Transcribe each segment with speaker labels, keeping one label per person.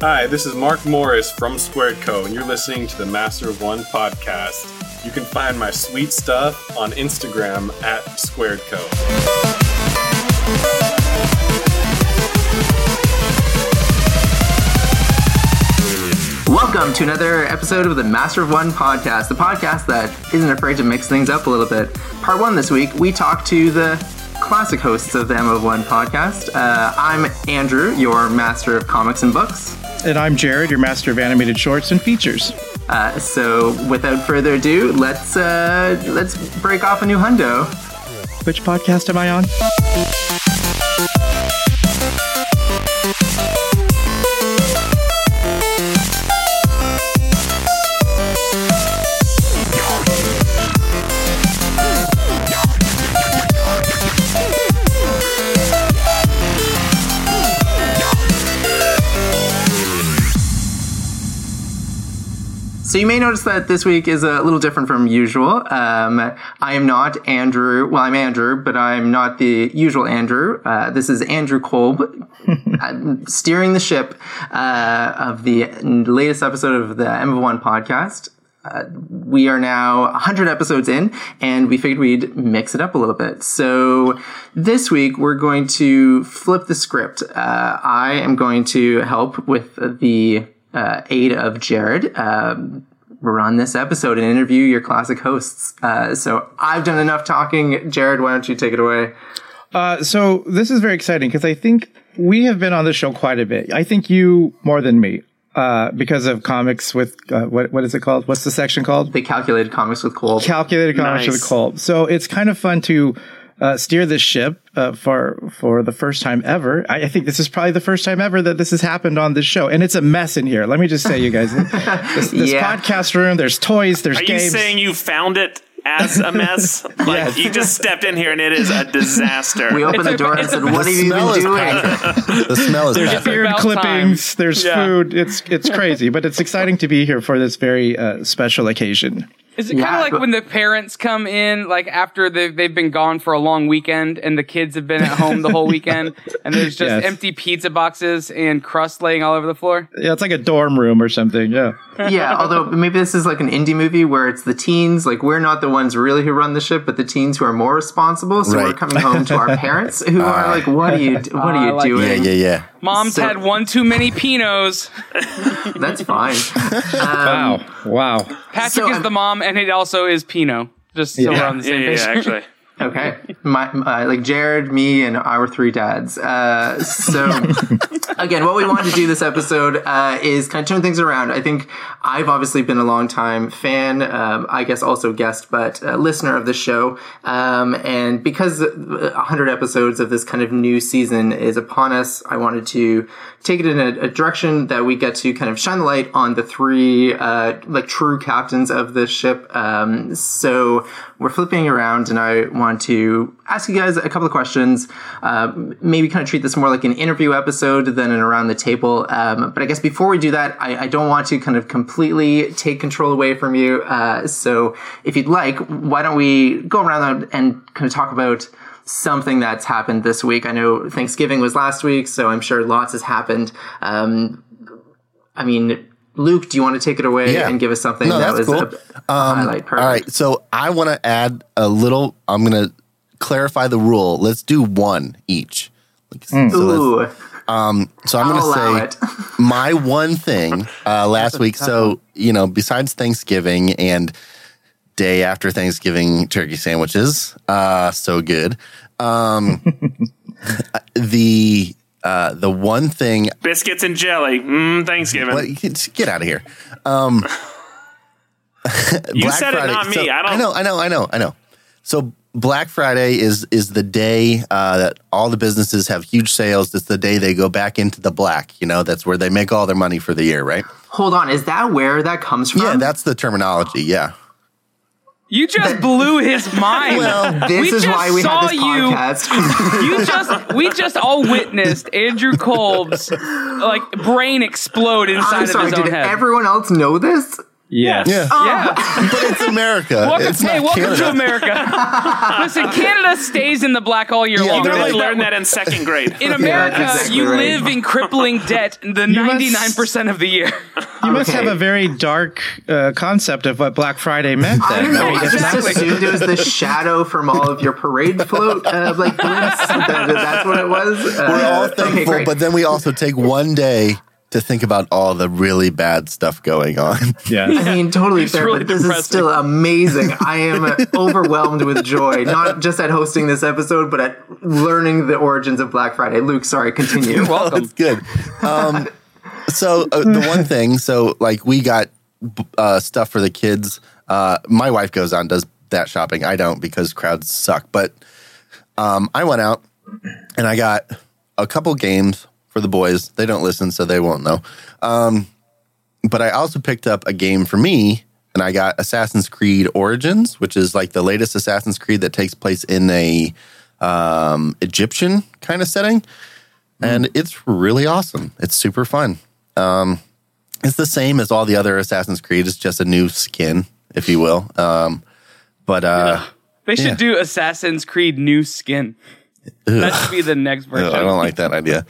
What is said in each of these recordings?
Speaker 1: Hi, this is Mark Morris from Squared Co, and you're listening to the Master of One podcast. You can find my sweet stuff on Instagram at Squared Co.
Speaker 2: Welcome to another episode of the Master of One podcast, the podcast that isn't afraid to mix things up a little bit. Part one this week, we talk to the classic hosts of the M of One podcast. Uh, I'm Andrew, your master of comics and books.
Speaker 3: And I'm Jared, your master of animated shorts and features.
Speaker 2: Uh, so, without further ado, let's uh, let's break off a new hundo.
Speaker 3: Which podcast am I on?
Speaker 2: So you may notice that this week is a little different from usual. Um, I am not Andrew. Well, I'm Andrew, but I'm not the usual Andrew. Uh, this is Andrew Kolb uh, steering the ship uh, of the latest episode of the M of One podcast. Uh, we are now 100 episodes in, and we figured we'd mix it up a little bit. So this week we're going to flip the script. Uh, I am going to help with the uh, aid of Jared. Um, run this episode and interview your classic hosts. Uh, so I've done enough talking. Jared, why don't you take it away?
Speaker 3: Uh, so this is very exciting because I think we have been on the show quite a bit. I think you more than me. Uh, because of comics with uh, what what is it called? What's the section called?
Speaker 2: The calculated comics with Kolb.
Speaker 3: Calculated comics
Speaker 1: Nice.
Speaker 3: with Kolb. So it's kind of fun to uh, steer this ship uh, for for the first time ever. I, I think this is probably the first time ever that this has happened on this show, and it's a mess in here. Let me just say, you guys, this, this
Speaker 2: Yeah.
Speaker 3: podcast room. There's toys. There's
Speaker 4: Are you
Speaker 3: games.
Speaker 4: saying you found it as a mess? like
Speaker 3: Yes.
Speaker 4: you just stepped in here and it is a disaster.
Speaker 2: we opened
Speaker 5: It's
Speaker 2: the door and said, "What are you
Speaker 6: smell
Speaker 2: been
Speaker 6: is
Speaker 2: doing?"
Speaker 6: The smell is
Speaker 3: There's
Speaker 6: perfect.
Speaker 3: beard
Speaker 5: about
Speaker 3: clippings. There's
Speaker 2: Yeah.
Speaker 3: food. It's it's crazy, but it's exciting to be here for this very uh, special occasion.
Speaker 5: Is it kind of like
Speaker 2: but-
Speaker 5: when the parents come in, like after they've, they've been gone for a long weekend and the kids have been at home the whole weekend and there's just
Speaker 3: Yes.
Speaker 5: empty pizza boxes and crust laying all over the floor?
Speaker 3: Yeah, it's like a dorm room or something. Yeah.
Speaker 2: yeah, although maybe this is like an indie movie where it's the teens. Like we're not the ones really who run the ship, but the teens who are more responsible. So we're coming home to our parents who are like, "What are you? What are
Speaker 5: uh,
Speaker 2: you
Speaker 5: like
Speaker 2: doing?"
Speaker 6: Yeah, yeah, yeah.
Speaker 5: Mom's
Speaker 2: So-
Speaker 5: had one too many Pinos.
Speaker 2: That's fine.
Speaker 3: Wow. Wow.
Speaker 5: Patrick
Speaker 2: So,
Speaker 5: is
Speaker 2: um,
Speaker 5: the mom and it also is Pinot. Just so we're on the same
Speaker 4: yeah,
Speaker 5: page.
Speaker 4: yeah, actually.
Speaker 2: Okay, my, my like Jared, me, and our three dads. Uh, so again, what we wanted to do this episode uh, is kind of turn things around. I think I've obviously been a long time fan, um, I guess also guest, but uh, listener of the show. Um, and because a hundred episodes of this kind of new season is upon us, I wanted to take it in a, a direction that we get to kind of shine the light on the three uh, like true captains of this ship. Um, so we're flipping around, and I want to ask you guys a couple of questions. Uh, maybe kind of treat this more like an interview episode than an around the table. Um, but I guess before we do that, I, I don't want to kind of completely take control away from you. Uh, so if you'd like, why don't we go around and kind of talk about something that's happened this week. I know Thanksgiving was last week, so I'm sure lots has happened. Um, I mean, Luke, do you want to take it away
Speaker 6: Yeah.
Speaker 2: and give us something
Speaker 6: No,
Speaker 2: that was
Speaker 6: cool.
Speaker 2: a, a highlight? Perfect.
Speaker 6: All right, so I want to add a little. I'm going to clarify the rule. Let's do one each. Like, So, let's-
Speaker 2: Ooh,
Speaker 6: so I'm going to say my one thing uh, last week. So you know, besides Thanksgiving and day after Thanksgiving turkey sandwiches, uh, so good. Um, the uh, the one thing
Speaker 4: Biscuits and jelly. Mm, Thanksgiving.
Speaker 6: What, you can- just get out of here. Um,
Speaker 4: you
Speaker 6: Black
Speaker 4: said
Speaker 6: Friday.
Speaker 4: it, not me.
Speaker 6: So-
Speaker 4: I don't.
Speaker 6: I know. I know. I know. I know. So Black Friday is is the day uh, that all the businesses have huge sales. It's the day they go back into the black. You know, that's where they make all their money for the year, right?
Speaker 2: Hold on, is that where that comes from?
Speaker 6: Yeah, that's the terminology. Yeah.
Speaker 5: You just blew his mind.
Speaker 2: well, this
Speaker 5: we
Speaker 2: is
Speaker 5: just
Speaker 2: why we
Speaker 5: saw
Speaker 2: had this
Speaker 5: you-
Speaker 2: podcast.
Speaker 5: you just we just all witnessed Andrew Kolb's like brain explode inside
Speaker 2: I'm sorry,
Speaker 5: of his own
Speaker 2: did
Speaker 5: head.
Speaker 2: everyone else know this?
Speaker 3: Yes.
Speaker 6: Yeah,
Speaker 5: Yeah.
Speaker 6: but it's America.
Speaker 5: Welcome,
Speaker 6: it's
Speaker 5: hey, welcome
Speaker 6: Canada.
Speaker 5: to America. Listen, Canada stays in the black all year
Speaker 6: Yeah,
Speaker 5: long.
Speaker 6: they're
Speaker 4: You
Speaker 6: like-
Speaker 4: really learned that in second grade.
Speaker 5: in America,
Speaker 2: that's exactly
Speaker 5: you
Speaker 2: right.
Speaker 5: live in crippling debt the ninety nine percent of the year.
Speaker 3: You must
Speaker 2: Okay.
Speaker 3: have a very dark uh, concept of what Black Friday meant
Speaker 2: I
Speaker 3: then.
Speaker 2: don't know.
Speaker 3: mean,
Speaker 2: I just assumed it was the shadow from all of your parade float, uh, like. That, that's what it was. Uh,
Speaker 6: We're all thankful,
Speaker 2: great.
Speaker 6: but then we also take one day to think about all the really bad stuff going on.
Speaker 3: yeah.
Speaker 2: I mean, totally fair,
Speaker 5: really
Speaker 2: but this
Speaker 5: depressing.
Speaker 2: is still amazing. I am overwhelmed with joy, not just at hosting this episode, but at learning the origins of Black Friday. Luke, sorry, continue.
Speaker 5: Welcome.
Speaker 6: It's good. Um, so uh, the one thing, so like we got uh, stuff for the kids. Uh, my wife goes on, does that shopping. I don't because crowds suck. But um, I went out and I got a couple games for the boys. They don't listen, so they won't know. Um, but I also picked up a game for me, and I got Assassin's Creed Origins, which is like the latest Assassin's Creed that takes place in a um, Egyptian kind of setting, and it's really awesome. It's super fun. Um, it's the same as all the other Assassin's Creed. It's just a new skin, if you will. Um, but uh,
Speaker 5: They should
Speaker 6: Yeah.
Speaker 5: do Assassin's Creed new skin. That should be the next
Speaker 6: ugh,
Speaker 5: version.
Speaker 6: I don't like that idea.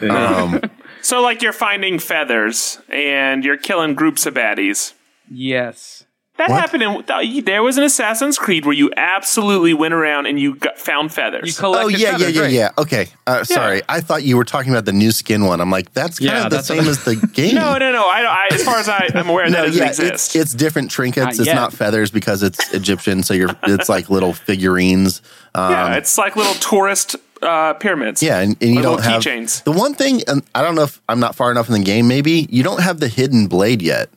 Speaker 6: Um,
Speaker 4: So, like, you're finding feathers and you're killing groups of baddies.
Speaker 5: Yes.
Speaker 4: That
Speaker 6: What?
Speaker 4: happened in. There was an Assassin's Creed where you absolutely went around and you got, found feathers.
Speaker 6: Oh
Speaker 5: collected
Speaker 6: yeah, yeah,
Speaker 5: feathers,
Speaker 6: yeah,
Speaker 5: right.
Speaker 6: yeah. Okay, uh, sorry. I thought you were talking about the new skin one. I'm like, that's kind
Speaker 3: Yeah,
Speaker 6: of the same
Speaker 3: what-
Speaker 6: as the game.
Speaker 4: no, no, no. I, I, as far as I, I'm aware,
Speaker 6: No,
Speaker 4: that
Speaker 6: yeah,
Speaker 4: exist.
Speaker 6: it's it's different trinkets.
Speaker 5: Not
Speaker 6: it's not feathers because it's Egyptian. So you're it's like little figurines. Um,
Speaker 4: yeah, it's like little tourist uh, pyramids.
Speaker 6: yeah, and, and you don't have
Speaker 4: keychains.
Speaker 6: the one thing. And I don't know if I'm not far enough in the game. Maybe you don't have the hidden blade yet.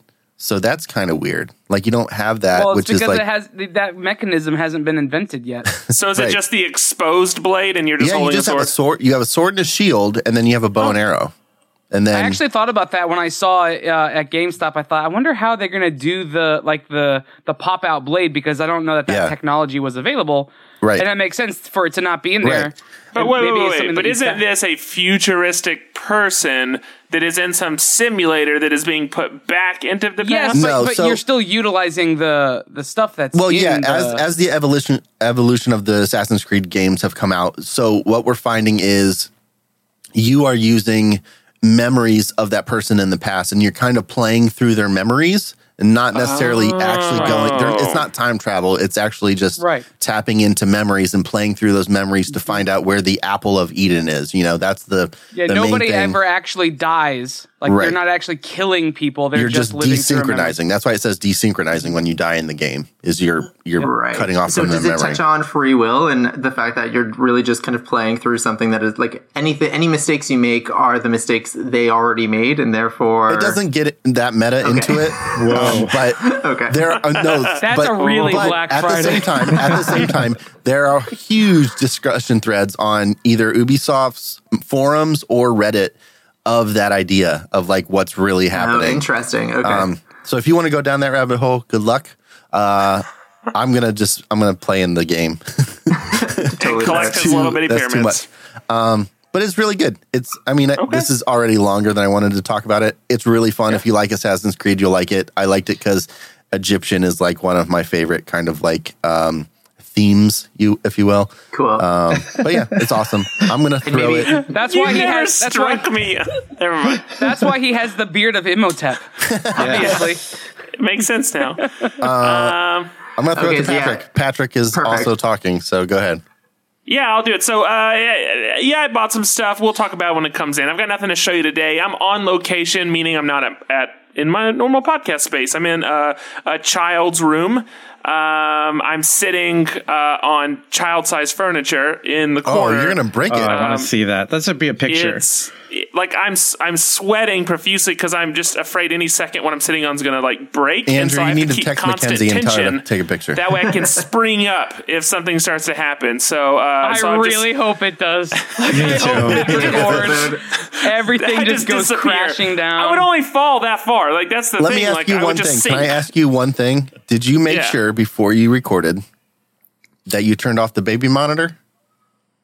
Speaker 6: So that's kind of weird. Like you don't have that,
Speaker 5: Well, it's
Speaker 6: which is
Speaker 5: because
Speaker 6: like
Speaker 5: it has that mechanism hasn't been invented yet.
Speaker 4: So is
Speaker 6: Right.
Speaker 4: it just the exposed blade and you're just
Speaker 6: yeah, you
Speaker 4: holding
Speaker 6: just
Speaker 4: a
Speaker 6: have a sword. You have a sword and a shield, and then you have a bow and oh. arrow. And then
Speaker 5: I actually thought about that when I saw it uh, at GameStop. I thought, I wonder how they're gonna do the like the the pop out blade because I don't know that that
Speaker 6: Yeah.
Speaker 5: technology was available.
Speaker 6: Right.
Speaker 5: and that makes sense for it to not be in there.
Speaker 6: Right.
Speaker 4: But wait, wait, wait, wait. But isn't
Speaker 5: got-
Speaker 4: this a futuristic person that is in some simulator that is being put back into the
Speaker 5: Yes,
Speaker 4: past?
Speaker 5: but,
Speaker 6: No,
Speaker 5: but
Speaker 6: so-
Speaker 5: you're still utilizing the the stuff that's
Speaker 6: Well,
Speaker 5: in
Speaker 6: yeah,
Speaker 5: the-
Speaker 6: as as the evolution evolution of the Assassin's Creed games have come out, so what we're finding is you are using memories of that person in the past, and you're kind of playing through their memories and not necessarily actually oh. going. There, it's not time travel; it's actually just
Speaker 5: Right.
Speaker 6: tapping into memories and playing through those memories to mm-hmm. find out where the apple of Eden is. You know, that's the
Speaker 5: yeah,
Speaker 6: the main
Speaker 5: nobody ever actually dies. Like
Speaker 6: Right.
Speaker 5: they're not actually killing people. They're
Speaker 6: You're just,
Speaker 5: living through a memory.
Speaker 6: desynchronizing. That's why it says desynchronizing when you die in the game. Is you're you're
Speaker 2: Right.
Speaker 6: cutting off
Speaker 2: so
Speaker 6: from the
Speaker 2: does it touch on free will and the fact that you're really just kind of playing through something that is like anything any mistakes you make are the mistakes they already made and therefore
Speaker 6: It doesn't get that meta into it, um, but
Speaker 2: Okay.
Speaker 6: there are no.
Speaker 5: That's
Speaker 6: but,
Speaker 5: a really
Speaker 6: but
Speaker 5: Black
Speaker 6: at
Speaker 5: Friday.
Speaker 6: the same time, at the same time, there are huge discussion threads on either Ubisoft's forums or Reddit of that idea of like what's really happening.
Speaker 2: Oh,
Speaker 6: happening.
Speaker 2: interesting. Okay.
Speaker 6: Um, so if you want to go down that rabbit hole, good luck. Uh, I'm gonna just I'm gonna play in the game.
Speaker 2: totally
Speaker 4: collect
Speaker 2: fair.
Speaker 4: his little bitty
Speaker 6: That's too much. Um, but it's really good. It's I mean this is already longer than I wanted to talk about it. It's really fun. If you like Assassin's Creed, you'll like it. I liked it because Egyptian is like one of my favorite kind of like um, themes, you if you will.
Speaker 2: Cool.
Speaker 6: Um, but yeah, it's awesome. I'm gonna throw
Speaker 2: maybe-
Speaker 6: it.
Speaker 5: That's
Speaker 4: You
Speaker 5: why he
Speaker 4: never
Speaker 5: has. That's why,
Speaker 4: struck me. Never mind.
Speaker 5: that's why he has the beard of Imhotep. Obviously,
Speaker 4: It makes sense now.
Speaker 6: I'm gonna throw
Speaker 2: Okay,
Speaker 6: it to
Speaker 2: so yeah.
Speaker 6: Patrick. Patrick is
Speaker 2: Perfect.
Speaker 6: also talking, so go ahead.
Speaker 4: Yeah, I'll do it. So, uh, yeah, yeah, I bought some stuff. We'll talk about it when it comes in. I've got nothing to show you today. I'm on location, meaning I'm not at, at in my normal podcast space. I'm in uh, a child's room. Um, I'm sitting uh, on child-sized furniture in the corner.
Speaker 6: Oh, you're gonna break
Speaker 3: Oh,
Speaker 6: it.
Speaker 3: I want to see that. That should be a picture.
Speaker 4: It's like I'm I'm sweating profusely because I'm just afraid any second what I'm sitting on is going to like break. and
Speaker 6: Andrew,
Speaker 4: so I
Speaker 6: you
Speaker 4: have
Speaker 6: need to
Speaker 4: keep
Speaker 6: text
Speaker 4: constant
Speaker 6: Mackenzie and tell her to
Speaker 4: tension.
Speaker 6: take a picture.
Speaker 4: That way I can spring up if something starts to happen. So, uh,
Speaker 5: I
Speaker 4: so I've just-
Speaker 5: really hope it does.
Speaker 3: Me too.
Speaker 5: Record. Everything
Speaker 4: I
Speaker 5: just goes
Speaker 4: disappear.
Speaker 5: crashing down.
Speaker 4: I would only fall that far. Like that's the
Speaker 6: Let
Speaker 4: thing.
Speaker 6: me ask
Speaker 4: like
Speaker 6: you
Speaker 4: I would
Speaker 6: one
Speaker 4: just
Speaker 6: thing.
Speaker 4: sink.
Speaker 6: Can I ask you one thing? Did you make
Speaker 4: Yeah.
Speaker 6: sure before you recorded that you turned off the baby monitor?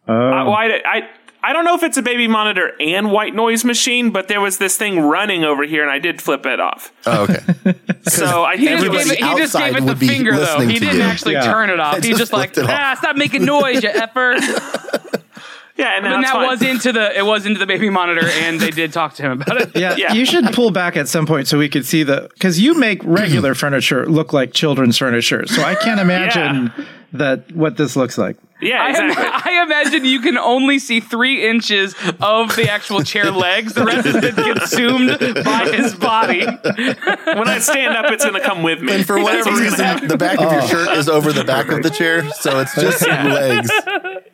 Speaker 4: Uh, well, I, I I don't know if it's a baby monitor and white noise machine, but there was this thing running over here, and I did flip it off.
Speaker 6: Oh, okay.
Speaker 4: So I
Speaker 5: He just, gave it, he just gave it the finger though. He didn't
Speaker 6: you.
Speaker 5: actually
Speaker 3: Yeah.
Speaker 5: turn it off. He
Speaker 6: just
Speaker 5: just like ah, stop making noise, you effer.
Speaker 4: yeah, and
Speaker 5: And that
Speaker 4: fine.
Speaker 5: was into the it was into the baby monitor, and they did talk to him about it.
Speaker 3: Yeah,
Speaker 4: Yeah.
Speaker 3: you should pull back at some point so we could see the because you make regular furniture look like children's furniture. So I can't imagine that what this looks like.
Speaker 4: Yeah,
Speaker 5: I, im- I imagine you can only see three inches of the actual chair legs. The rest is consumed by his body.
Speaker 4: when I stand up, it's going to come with me.
Speaker 6: And for whatever reason, the back of your oh. shirt is over the back of the chair, so it's just legs.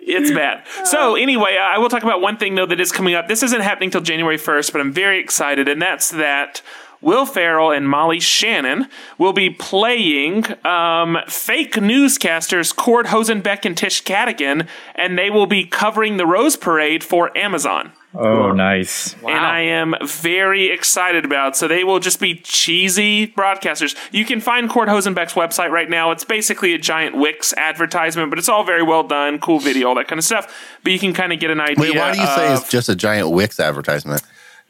Speaker 4: It's bad. So anyway, I will talk about one thing though that is coming up. This isn't happening till January 1st, but I'm very excited, and that's that Will Ferrell and Molly Shannon will be playing um, fake newscasters Cord Hosenbeck and Tish Cattigan, and they will be covering the Rose Parade for Amazon.
Speaker 3: Oh, nice.
Speaker 4: And I am very excited about. So they will just be cheesy broadcasters. You can find Cord Hosenbeck's website right now. It's basically a giant Wix advertisement, but it's all very well done, cool video, all that kind of stuff. But you can kind of get an idea.
Speaker 6: Wait, why do you say it's just a giant Wix advertisement?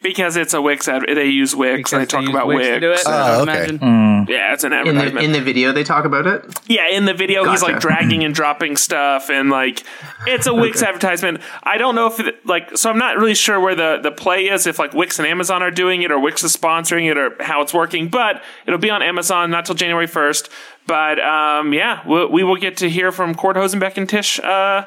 Speaker 4: Because it's a Wix ad. They use Wix and they talk
Speaker 5: use
Speaker 4: about
Speaker 5: Wix
Speaker 4: Wix.
Speaker 5: to do it,
Speaker 6: Oh, okay.
Speaker 5: imagine.
Speaker 4: Yeah, it's an
Speaker 2: In
Speaker 4: advertisement.
Speaker 2: the in the video, they talk about it.
Speaker 4: Yeah, in the video, he's like dragging and dropping stuff, and like it's a Wix advertisement. I don't know if it, like so. I'm not really sure where the the play is. If like Wix and Amazon are doing it, or Wix is sponsoring it, or how it's working. But it'll be on Amazon not till January 1st. But um, yeah, we, we will get to hear from Cord Hosenbeck and Tish uh,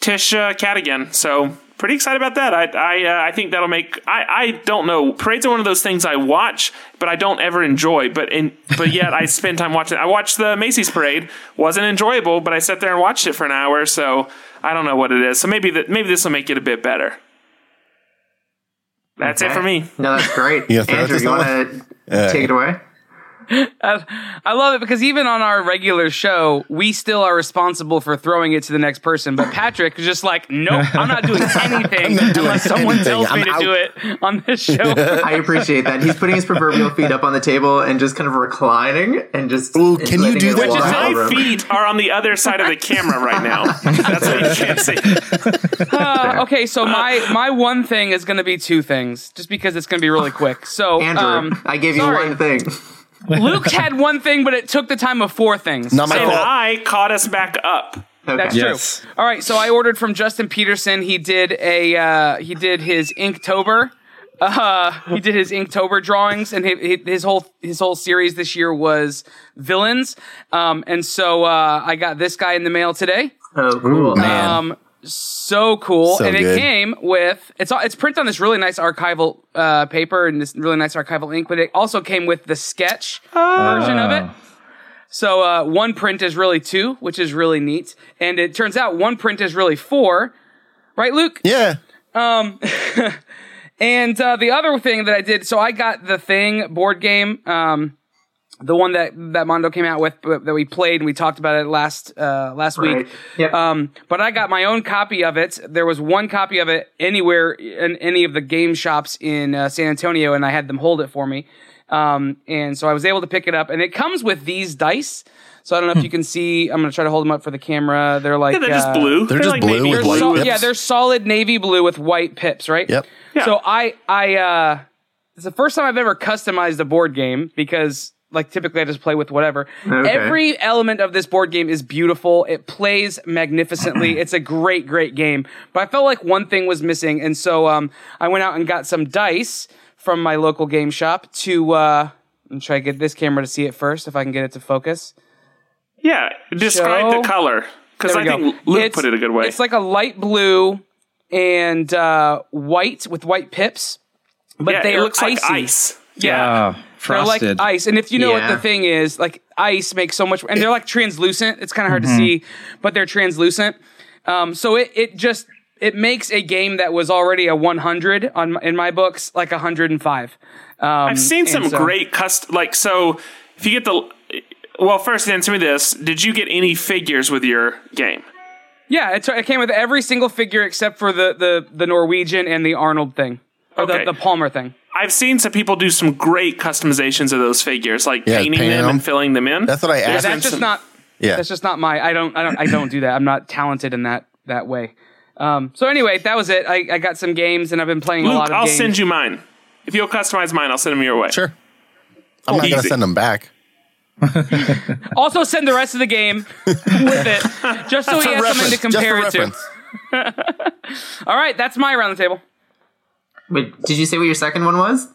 Speaker 4: Tish uh, again. So pretty excited about that. I I, uh, I think that'll make. I, I don't know. Parades are one of those things I watch, but I don't ever enjoy. But in but yet I spend time watching. I watched the Macy's parade. wasn't enjoyable, but I sat there and watched it for an hour. So I don't know what it is. So maybe that maybe this will make it a bit better. That's it for me.
Speaker 2: No, that's great.
Speaker 6: Yeah, throw it
Speaker 2: Andrew, you want
Speaker 6: someone.
Speaker 2: to take it away?
Speaker 5: I love it because even on our regular show, we still are responsible for throwing it to the next person. But Patrick is just like, nope, I'm not doing anything
Speaker 6: not doing
Speaker 5: unless someone
Speaker 6: anything.
Speaker 5: tells me
Speaker 6: I'm
Speaker 5: to
Speaker 6: out."
Speaker 5: do it on this show.
Speaker 2: I appreciate that. He's putting his proverbial feet up on the table and just kind of reclining and just.
Speaker 6: Ooh, can you do
Speaker 2: it
Speaker 6: that?
Speaker 2: wash
Speaker 4: Just my feet are on the other side of the camera right now. That's what you can't see.
Speaker 5: Uh, okay, so my my one thing is going to be two things, just because it's going to be really quick. So
Speaker 2: Andrew,
Speaker 5: um,
Speaker 2: I gave you
Speaker 5: sorry.
Speaker 2: one thing.
Speaker 5: Luke had one thing, but it took the time of four things.
Speaker 6: Not my
Speaker 4: And
Speaker 6: fault.
Speaker 4: I caught us back up.
Speaker 2: Okay.
Speaker 5: That's
Speaker 3: Yes.
Speaker 5: true. All right, so I ordered from Justin Peterson. He did a uh, he did his Inktober. Uh, he did his Inktober drawings, and he, he- his whole his whole series this year was villains. Um, and so uh, I got this guy in the mail today.
Speaker 2: Oh, cool.
Speaker 6: man.
Speaker 5: Um, so cool,
Speaker 6: So
Speaker 5: and it came with it's all- it's printed on this really nice archival uh, paper and this really nice archival ink, but it also came with the sketch version of it. So uh, one print is really two, which is really neat, and it turns out one print is really four, right, Luke?
Speaker 6: Yeah.
Speaker 5: Um, and uh, the other thing that I did, so I got the thing board game, um, the one that that Mondo came out with that we played and we talked about it last uh, last
Speaker 2: Right.
Speaker 5: week.
Speaker 2: Yep.
Speaker 5: Um, but I got my own copy of it. There was one copy of it anywhere in any of the game shops in uh, San Antonio, and I had them hold it for me. Um, and so I was able to pick it up, and it comes with these dice. So I don't know if you can see. I'm gonna try to hold them up for the camera. They're like
Speaker 4: Yeah, they're just
Speaker 5: uh,
Speaker 4: blue.
Speaker 6: they're just
Speaker 4: like
Speaker 6: blue
Speaker 4: navy
Speaker 6: with
Speaker 5: they're
Speaker 6: white
Speaker 5: sol-
Speaker 6: pips.
Speaker 5: yeah, they're solid navy blue with white pips, right?
Speaker 6: Yep.
Speaker 4: Yeah.
Speaker 5: So I I uh it's the first time I've ever customized a board game because like typically I just play with whatever.
Speaker 2: Okay.
Speaker 5: Every element of this board game is beautiful. It plays magnificently. it's a great great game. But I felt like one thing was missing and so um I went out and got some dice from my local game shop to uh try to get this camera to see it first if I can get it to focus.
Speaker 4: Yeah, describe
Speaker 5: Show.
Speaker 4: the color because I
Speaker 5: we
Speaker 4: think. Luke
Speaker 5: It's-
Speaker 4: put it a good way.
Speaker 5: It's like a light blue and uh, white with white pips, but
Speaker 4: yeah,
Speaker 5: they
Speaker 4: it looks
Speaker 5: icy.
Speaker 4: like ice.
Speaker 5: Yeah,
Speaker 3: Oh,
Speaker 5: they're like ice. And if you know what the thing is, like ice makes so much, and they're like translucent. It's kind of hard
Speaker 3: Mm-hmm.
Speaker 5: to see, but they're translucent. Um, so it it just it makes a game that was already a 100 on in my books like 105. Um,
Speaker 4: I've seen some
Speaker 5: so-
Speaker 4: great custom. Like so, if you get the well, first answer me this: Did you get any figures with your game?
Speaker 5: Yeah, it, it came with every single figure except for the the the Norwegian and the Arnold thing, or
Speaker 4: Okay.
Speaker 5: the, the Palmer thing.
Speaker 4: I've seen some people do some great customizations of those figures, like
Speaker 6: Yeah,
Speaker 4: painting
Speaker 6: painting
Speaker 4: them,
Speaker 6: them.
Speaker 4: and filling them in.
Speaker 6: That's what I
Speaker 4: There's
Speaker 6: asked.
Speaker 4: been
Speaker 5: That's just
Speaker 4: some-
Speaker 5: not
Speaker 6: Yeah.
Speaker 5: that's just not my I don't I don't I don't do that. I'm not talented in that that way. Um, so anyway, that was it. I, I got some games and I've been playing a lot of
Speaker 4: I'll
Speaker 5: games.
Speaker 4: send you mine. If you'll customize mine, I'll send them your way.
Speaker 6: Sure. I'm not gonna send them back.
Speaker 5: Also, send the rest of the game with it, just so he has something to compare it to. All right, that's my around the table.
Speaker 2: Wait, did you say what your second one was?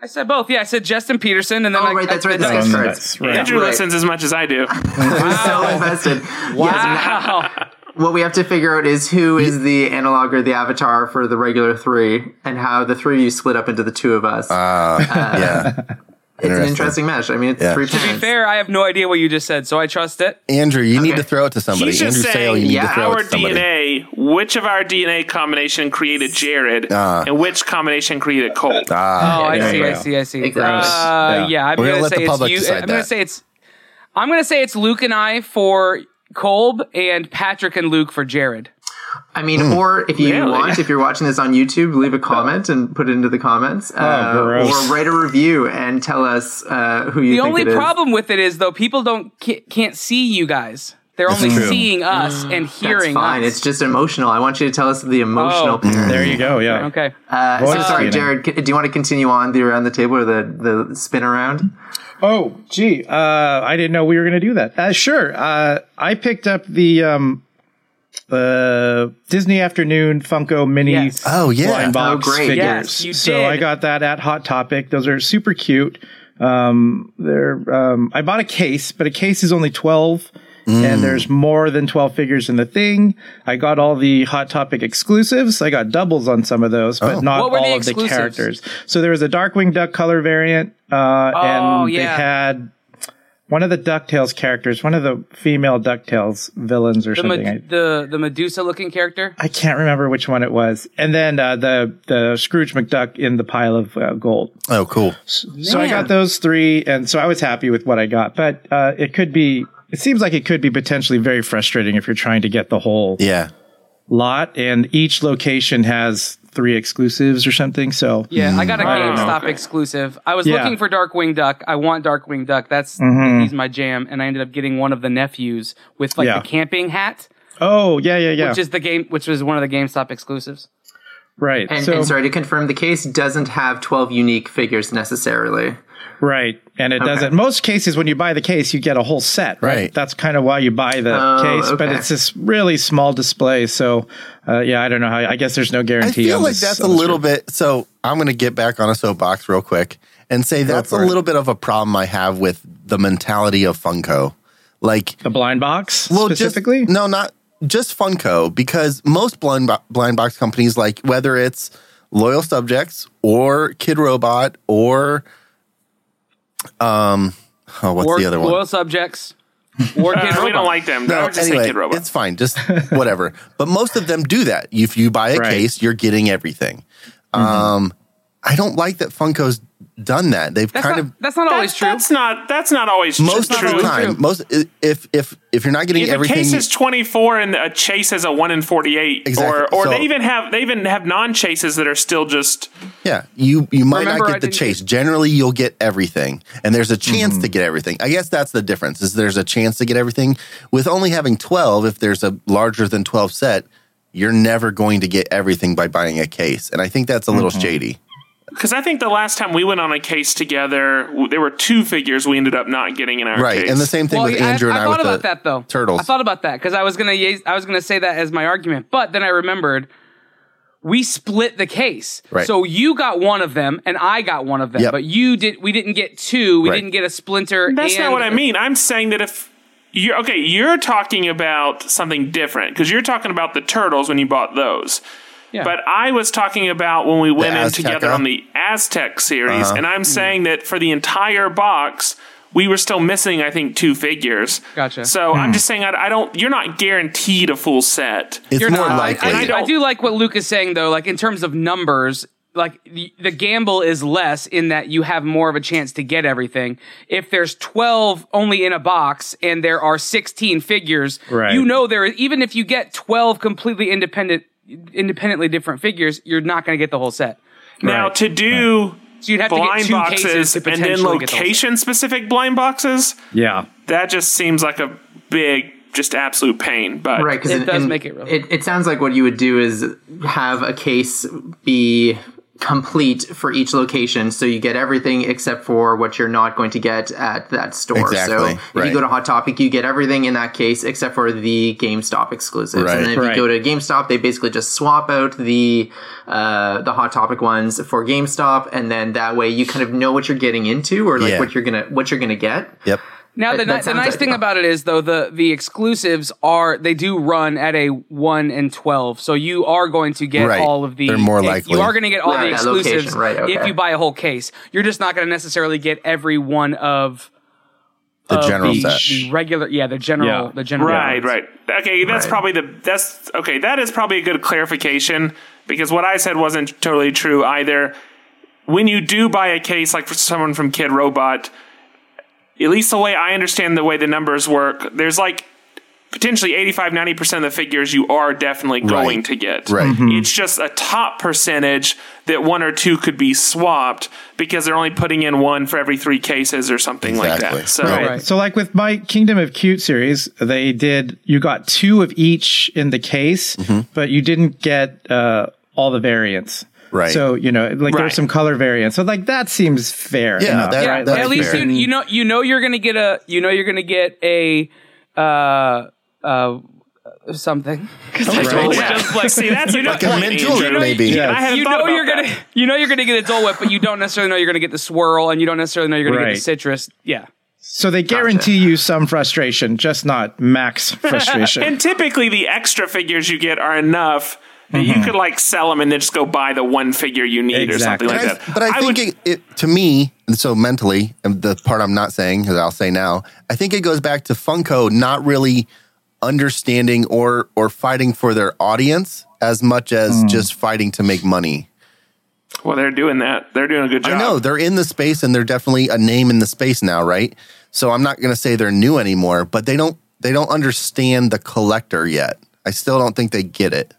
Speaker 5: I said both. Yeah, I said Justin Peterson, and then
Speaker 2: Oh,
Speaker 5: I,
Speaker 2: right, that's
Speaker 5: I,
Speaker 2: right,
Speaker 5: I-
Speaker 2: that's right.
Speaker 3: nuts, right.
Speaker 4: Andrew
Speaker 2: Right.
Speaker 4: listens as much as I do.
Speaker 2: so invested. Yes,
Speaker 5: Wow.
Speaker 2: what we have to figure out is who is the analog or the avatar for the regular three, and how the three of you split up into the two of us.
Speaker 6: Ah, yeah.
Speaker 2: Uh, it's an interesting match. I mean, it's
Speaker 6: Yeah.
Speaker 2: three
Speaker 6: To be.
Speaker 5: Fair. I have no idea what you just said, so I trust it.
Speaker 6: Andrew, you need to throw it to somebody.
Speaker 4: He's just
Speaker 6: Andrew Sale, you need
Speaker 2: yeah,
Speaker 6: to throw
Speaker 4: our
Speaker 6: it to somebody.
Speaker 4: DNA, which of our DNA combination created Jared,
Speaker 6: Ah.
Speaker 4: and which combination created Kolb.
Speaker 6: Ah,
Speaker 5: Oh, I see, I see, I see.
Speaker 2: Exactly.
Speaker 5: Uh,
Speaker 3: Yeah.
Speaker 5: yeah. I'm
Speaker 6: gonna
Speaker 5: gonna say it's you. I'm gonna say it's. I'm gonna say it's Luke and I for Kolb and Patrick and Luke for Jared.
Speaker 2: I mean,
Speaker 6: Hmm.
Speaker 2: or if you
Speaker 4: Really?
Speaker 2: want, if you're watching this on YouTube, leave a comment and put it into the comments, uh,
Speaker 3: gross.
Speaker 2: or write a review and tell us uh, who you think.
Speaker 5: The
Speaker 2: think
Speaker 5: only
Speaker 2: it is.
Speaker 5: problem with it is though people don't can't see you guys. They're only
Speaker 6: true.
Speaker 5: seeing us and
Speaker 2: That's
Speaker 5: hearing
Speaker 2: fine.
Speaker 5: us.
Speaker 2: It's just emotional. I want you to tell us the emotional
Speaker 5: Oh.
Speaker 3: There you go. Yeah.
Speaker 5: okay.
Speaker 2: Uh, so sorry,
Speaker 3: tuning.
Speaker 2: Jared. Do you want to continue on the around the table or the the spin around?
Speaker 3: Oh, gee, uh, I didn't know we were going to do that. Uh, sure. Uh, I picked up the um, the Disney Afternoon Funko Mini
Speaker 5: Yes.
Speaker 6: Oh, yeah.
Speaker 3: blind box
Speaker 2: Oh, great.
Speaker 3: figures.
Speaker 5: Yes, you
Speaker 3: so
Speaker 5: did.
Speaker 3: I got that at Hot Topic. Those are super cute. Um, they're um, I bought a case, but a case is only twelve.
Speaker 6: Mm.
Speaker 3: And there's more than 12 figures in the thing. I got all the Hot Topic exclusives. I got doubles on some of those, but
Speaker 6: Oh.
Speaker 3: not
Speaker 5: What were the
Speaker 3: all of the characters. So there was a Darkwing Duck color variant, uh,
Speaker 5: Oh,
Speaker 3: and they had one of the DuckTales characters, one of the female DuckTales villains or
Speaker 5: The,
Speaker 3: something.
Speaker 5: Med-
Speaker 3: I,
Speaker 5: the the Medusa looking character.
Speaker 3: I can't remember which one it was. And then uh, the the Scrooge McDuck in the pile of uh, gold.
Speaker 6: Oh, cool.
Speaker 3: So I got those three, and so I was happy with what I got. But uh, it could be. It seems like it could be potentially very frustrating if you're trying to get the whole
Speaker 6: Yeah.
Speaker 3: lot, and each location has three exclusives or something. So
Speaker 5: Yeah, I got a. GameStop exclusive. I was
Speaker 3: Yeah. Mm-hmm.
Speaker 5: looking for Darkwing Duck. I want Darkwing Duck. That's he's my jam, and I ended up getting one of the nephews with like
Speaker 3: Yeah.
Speaker 5: the camping hat,
Speaker 3: oh yeah, yeah, yeah,
Speaker 5: which is the game, which was one of the GameStop exclusives.
Speaker 3: Right.
Speaker 2: And,
Speaker 3: so
Speaker 2: and sorry to confirm, the case doesn't have 12 unique figures necessarily.
Speaker 3: Right. And it doesn't. Most cases, when you buy the case, you get a whole set. Right.
Speaker 6: Right.
Speaker 3: That's kind of why you buy the
Speaker 2: Oh,
Speaker 3: case, but it's this really small display. So, uh, yeah, I don't know how. I guess there's no guarantee.
Speaker 6: I
Speaker 3: feel
Speaker 6: like
Speaker 3: this-
Speaker 6: that's a little bit. So I'm going to get back on a soapbox real quick and say that's a
Speaker 3: for it.
Speaker 6: little bit of a problem I have with the mentality of Funko. Like,
Speaker 3: The blind box
Speaker 6: well,
Speaker 3: specifically.
Speaker 6: just no, not just Funko, because most blind bo- blind box companies, like whether it's Loyal Subjects or Kid Robot or um, oh, what's
Speaker 5: Or
Speaker 6: the other one?
Speaker 5: Loyal Subjects. Or Kid
Speaker 4: Uh, we don't like them.
Speaker 6: No,
Speaker 4: just
Speaker 6: anyway,
Speaker 4: Kid Robot.
Speaker 6: it's fine. Just whatever. but most of them do that. If you buy a
Speaker 3: Right.
Speaker 6: case, you're getting everything.
Speaker 5: Mm-hmm.
Speaker 6: Um, I don't like that Funko's done that. They've
Speaker 5: That's
Speaker 6: kind
Speaker 5: not,
Speaker 6: of
Speaker 5: that's not always
Speaker 4: That's,
Speaker 5: true.
Speaker 4: that's not that's not always
Speaker 6: most
Speaker 4: true.
Speaker 6: of the
Speaker 5: true.
Speaker 6: time. Most if if if you're not getting
Speaker 4: If a
Speaker 6: everything,
Speaker 4: case is 24 and a chase is a 1 in 48
Speaker 6: Exactly.
Speaker 4: or or
Speaker 6: So-
Speaker 4: they even have they even have non-chases that are still just
Speaker 6: yeah, you you might
Speaker 5: Remember,
Speaker 6: not
Speaker 5: I
Speaker 6: get the chase.
Speaker 5: get-
Speaker 6: Generally, you'll get everything, and there's a chance
Speaker 3: Mm-hmm.
Speaker 6: to get everything. I guess that's the difference. Is there's a chance to get everything with only having twelve. If there's a larger than twelve set, you're never going to get everything by buying a case, and I think that's a little
Speaker 3: Mm-hmm.
Speaker 6: shady.
Speaker 4: Because I think the last time we went on a case together, w- there were two figures we ended up not getting in our case.
Speaker 6: Right,
Speaker 4: case.
Speaker 6: and the same thing
Speaker 5: Well,
Speaker 6: with
Speaker 5: I-
Speaker 6: Andrew
Speaker 5: I,
Speaker 6: and I,
Speaker 5: thought
Speaker 6: with
Speaker 5: about
Speaker 6: the
Speaker 5: that though.
Speaker 6: turtles.
Speaker 5: I thought about that because I was gonna yes- I was gonna say that as my argument, but then I remembered we split the case.
Speaker 6: Right.
Speaker 5: So you got one of them and I got one of them,
Speaker 6: Yep.
Speaker 5: but you did. We didn't get two. We
Speaker 6: Right.
Speaker 5: didn't get a splinter.
Speaker 4: That's
Speaker 5: and-
Speaker 4: not what I mean. I'm saying that if you're okay, you're talking about something different because you're talking about the turtles when you bought those.
Speaker 5: Yeah.
Speaker 4: But I was talking about when we went in together on the Aztec series,
Speaker 6: Uh-huh.
Speaker 4: and I'm saying that for the entire box, we were still missing, I think, two figures.
Speaker 5: Gotcha.
Speaker 4: So I'm just saying, I, I don't. You're not guaranteed a full set.
Speaker 6: it's
Speaker 5: You're
Speaker 6: more
Speaker 5: not.
Speaker 6: likely.
Speaker 5: I, I,
Speaker 4: don't-
Speaker 5: I do like what Luke is saying though. Like in terms of numbers, like the, the gamble is less in that you have more of a chance to get everything. If there's 12 only in a box and there are 16 figures,
Speaker 3: Right.
Speaker 5: you know there even if you get 12 completely independent independently different figures, you're not going to get the whole set.
Speaker 4: Now
Speaker 3: Right.
Speaker 4: to do
Speaker 5: So you'd have to get
Speaker 4: blind
Speaker 5: two
Speaker 4: boxes
Speaker 5: cases to
Speaker 4: and then
Speaker 5: potentially get the
Speaker 4: location specific blind boxes,
Speaker 3: Yeah.
Speaker 4: that just seems like a big just absolute pain. But
Speaker 2: Right, because
Speaker 5: It does make it real.
Speaker 2: It, it sounds like what you would do is have a case be complete for each location, so you get everything except for what you're not going to get at that store.
Speaker 6: Exactly,
Speaker 2: So if
Speaker 6: right.
Speaker 2: you go to Hot Topic, you get everything in that case except for the GameStop exclusives.
Speaker 6: Right.
Speaker 2: And then if
Speaker 3: Right.
Speaker 2: you go to GameStop, they basically just swap out the uh, the Hot Topic ones for GameStop, and then that way you kind of know what you're getting into or like
Speaker 6: Yeah.
Speaker 2: what you're gonna what you're gonna get.
Speaker 6: Yep.
Speaker 5: Now the,
Speaker 2: That-
Speaker 5: ni- the nice
Speaker 2: like-
Speaker 5: thing about it is though the the exclusives are they do run at a one and twelve, so you are going to get
Speaker 6: Right.
Speaker 5: all of the.
Speaker 6: They're more likely.
Speaker 5: You are going to get all
Speaker 2: Right,
Speaker 5: the
Speaker 2: that location,
Speaker 5: exclusives
Speaker 2: right, okay.
Speaker 5: if you buy a whole case. You're just not going to necessarily get every one of
Speaker 6: The
Speaker 5: of
Speaker 6: general
Speaker 5: the,
Speaker 6: set.
Speaker 5: the regular. Yeah, the general.
Speaker 3: Yeah.
Speaker 5: The general.
Speaker 4: Right,
Speaker 5: ones.
Speaker 4: right. Okay, that's
Speaker 2: Right.
Speaker 4: probably the that's okay. That is probably a good clarification because what I said wasn't totally true either. When you do buy a case, like for someone from Kid Robot, at least the way I understand the way the numbers work, there's like potentially 85 90% of the figures you are definitely going
Speaker 6: Right.
Speaker 4: to get.
Speaker 6: Right.
Speaker 4: It's just a top percentage that one or two could be swapped because they're only putting in one for every three cases or something like
Speaker 6: Exactly.
Speaker 4: that. So
Speaker 6: Right.
Speaker 5: Right.
Speaker 3: So, like with my Kingdom of Cute series, they did you got two of each in the case, but you didn't get uh, all the variants.
Speaker 6: Right.
Speaker 3: So you know, like
Speaker 4: Right.
Speaker 3: there's some color variance. So like that seems fair.
Speaker 6: Yeah,
Speaker 3: enough,
Speaker 6: that-
Speaker 5: Yeah,
Speaker 3: right?
Speaker 6: that's
Speaker 5: at least
Speaker 6: fair.
Speaker 5: you, you know you know you're gonna get a you know you're gonna get a uh uh something.
Speaker 3: Because right.
Speaker 4: just like see that's a
Speaker 6: Like a
Speaker 4: point,
Speaker 6: mint
Speaker 4: Andrew.
Speaker 6: julep, maybe.
Speaker 3: Yeah.
Speaker 4: I haven't
Speaker 5: you know you're
Speaker 4: that.
Speaker 5: gonna you know you're gonna get a Dole Whip, but you don't necessarily know you're gonna get the swirl, and you don't necessarily know you're gonna get the citrus. Yeah.
Speaker 3: So they guarantee you some frustration, just not max frustration.
Speaker 4: And typically, the extra figures you get are enough that you mm-hmm. could like sell them and then just go buy the one figure you need
Speaker 3: Exactly.
Speaker 4: or something like
Speaker 6: I,
Speaker 4: that.
Speaker 6: but I, think
Speaker 4: would,
Speaker 6: it, it, to me, and so mentally, and the part I'm not saying, because I'll say now, I think it goes back to Funko not really understanding or or fighting for their audience as much as mm. just fighting to make money.
Speaker 4: well, they're doing that. They're doing a good job.
Speaker 6: I know they're in the space and they're definitely a name in the space now, right? So I'm not going to say they're new anymore, but they don't they don't understand the collector yet. I still don't think they get it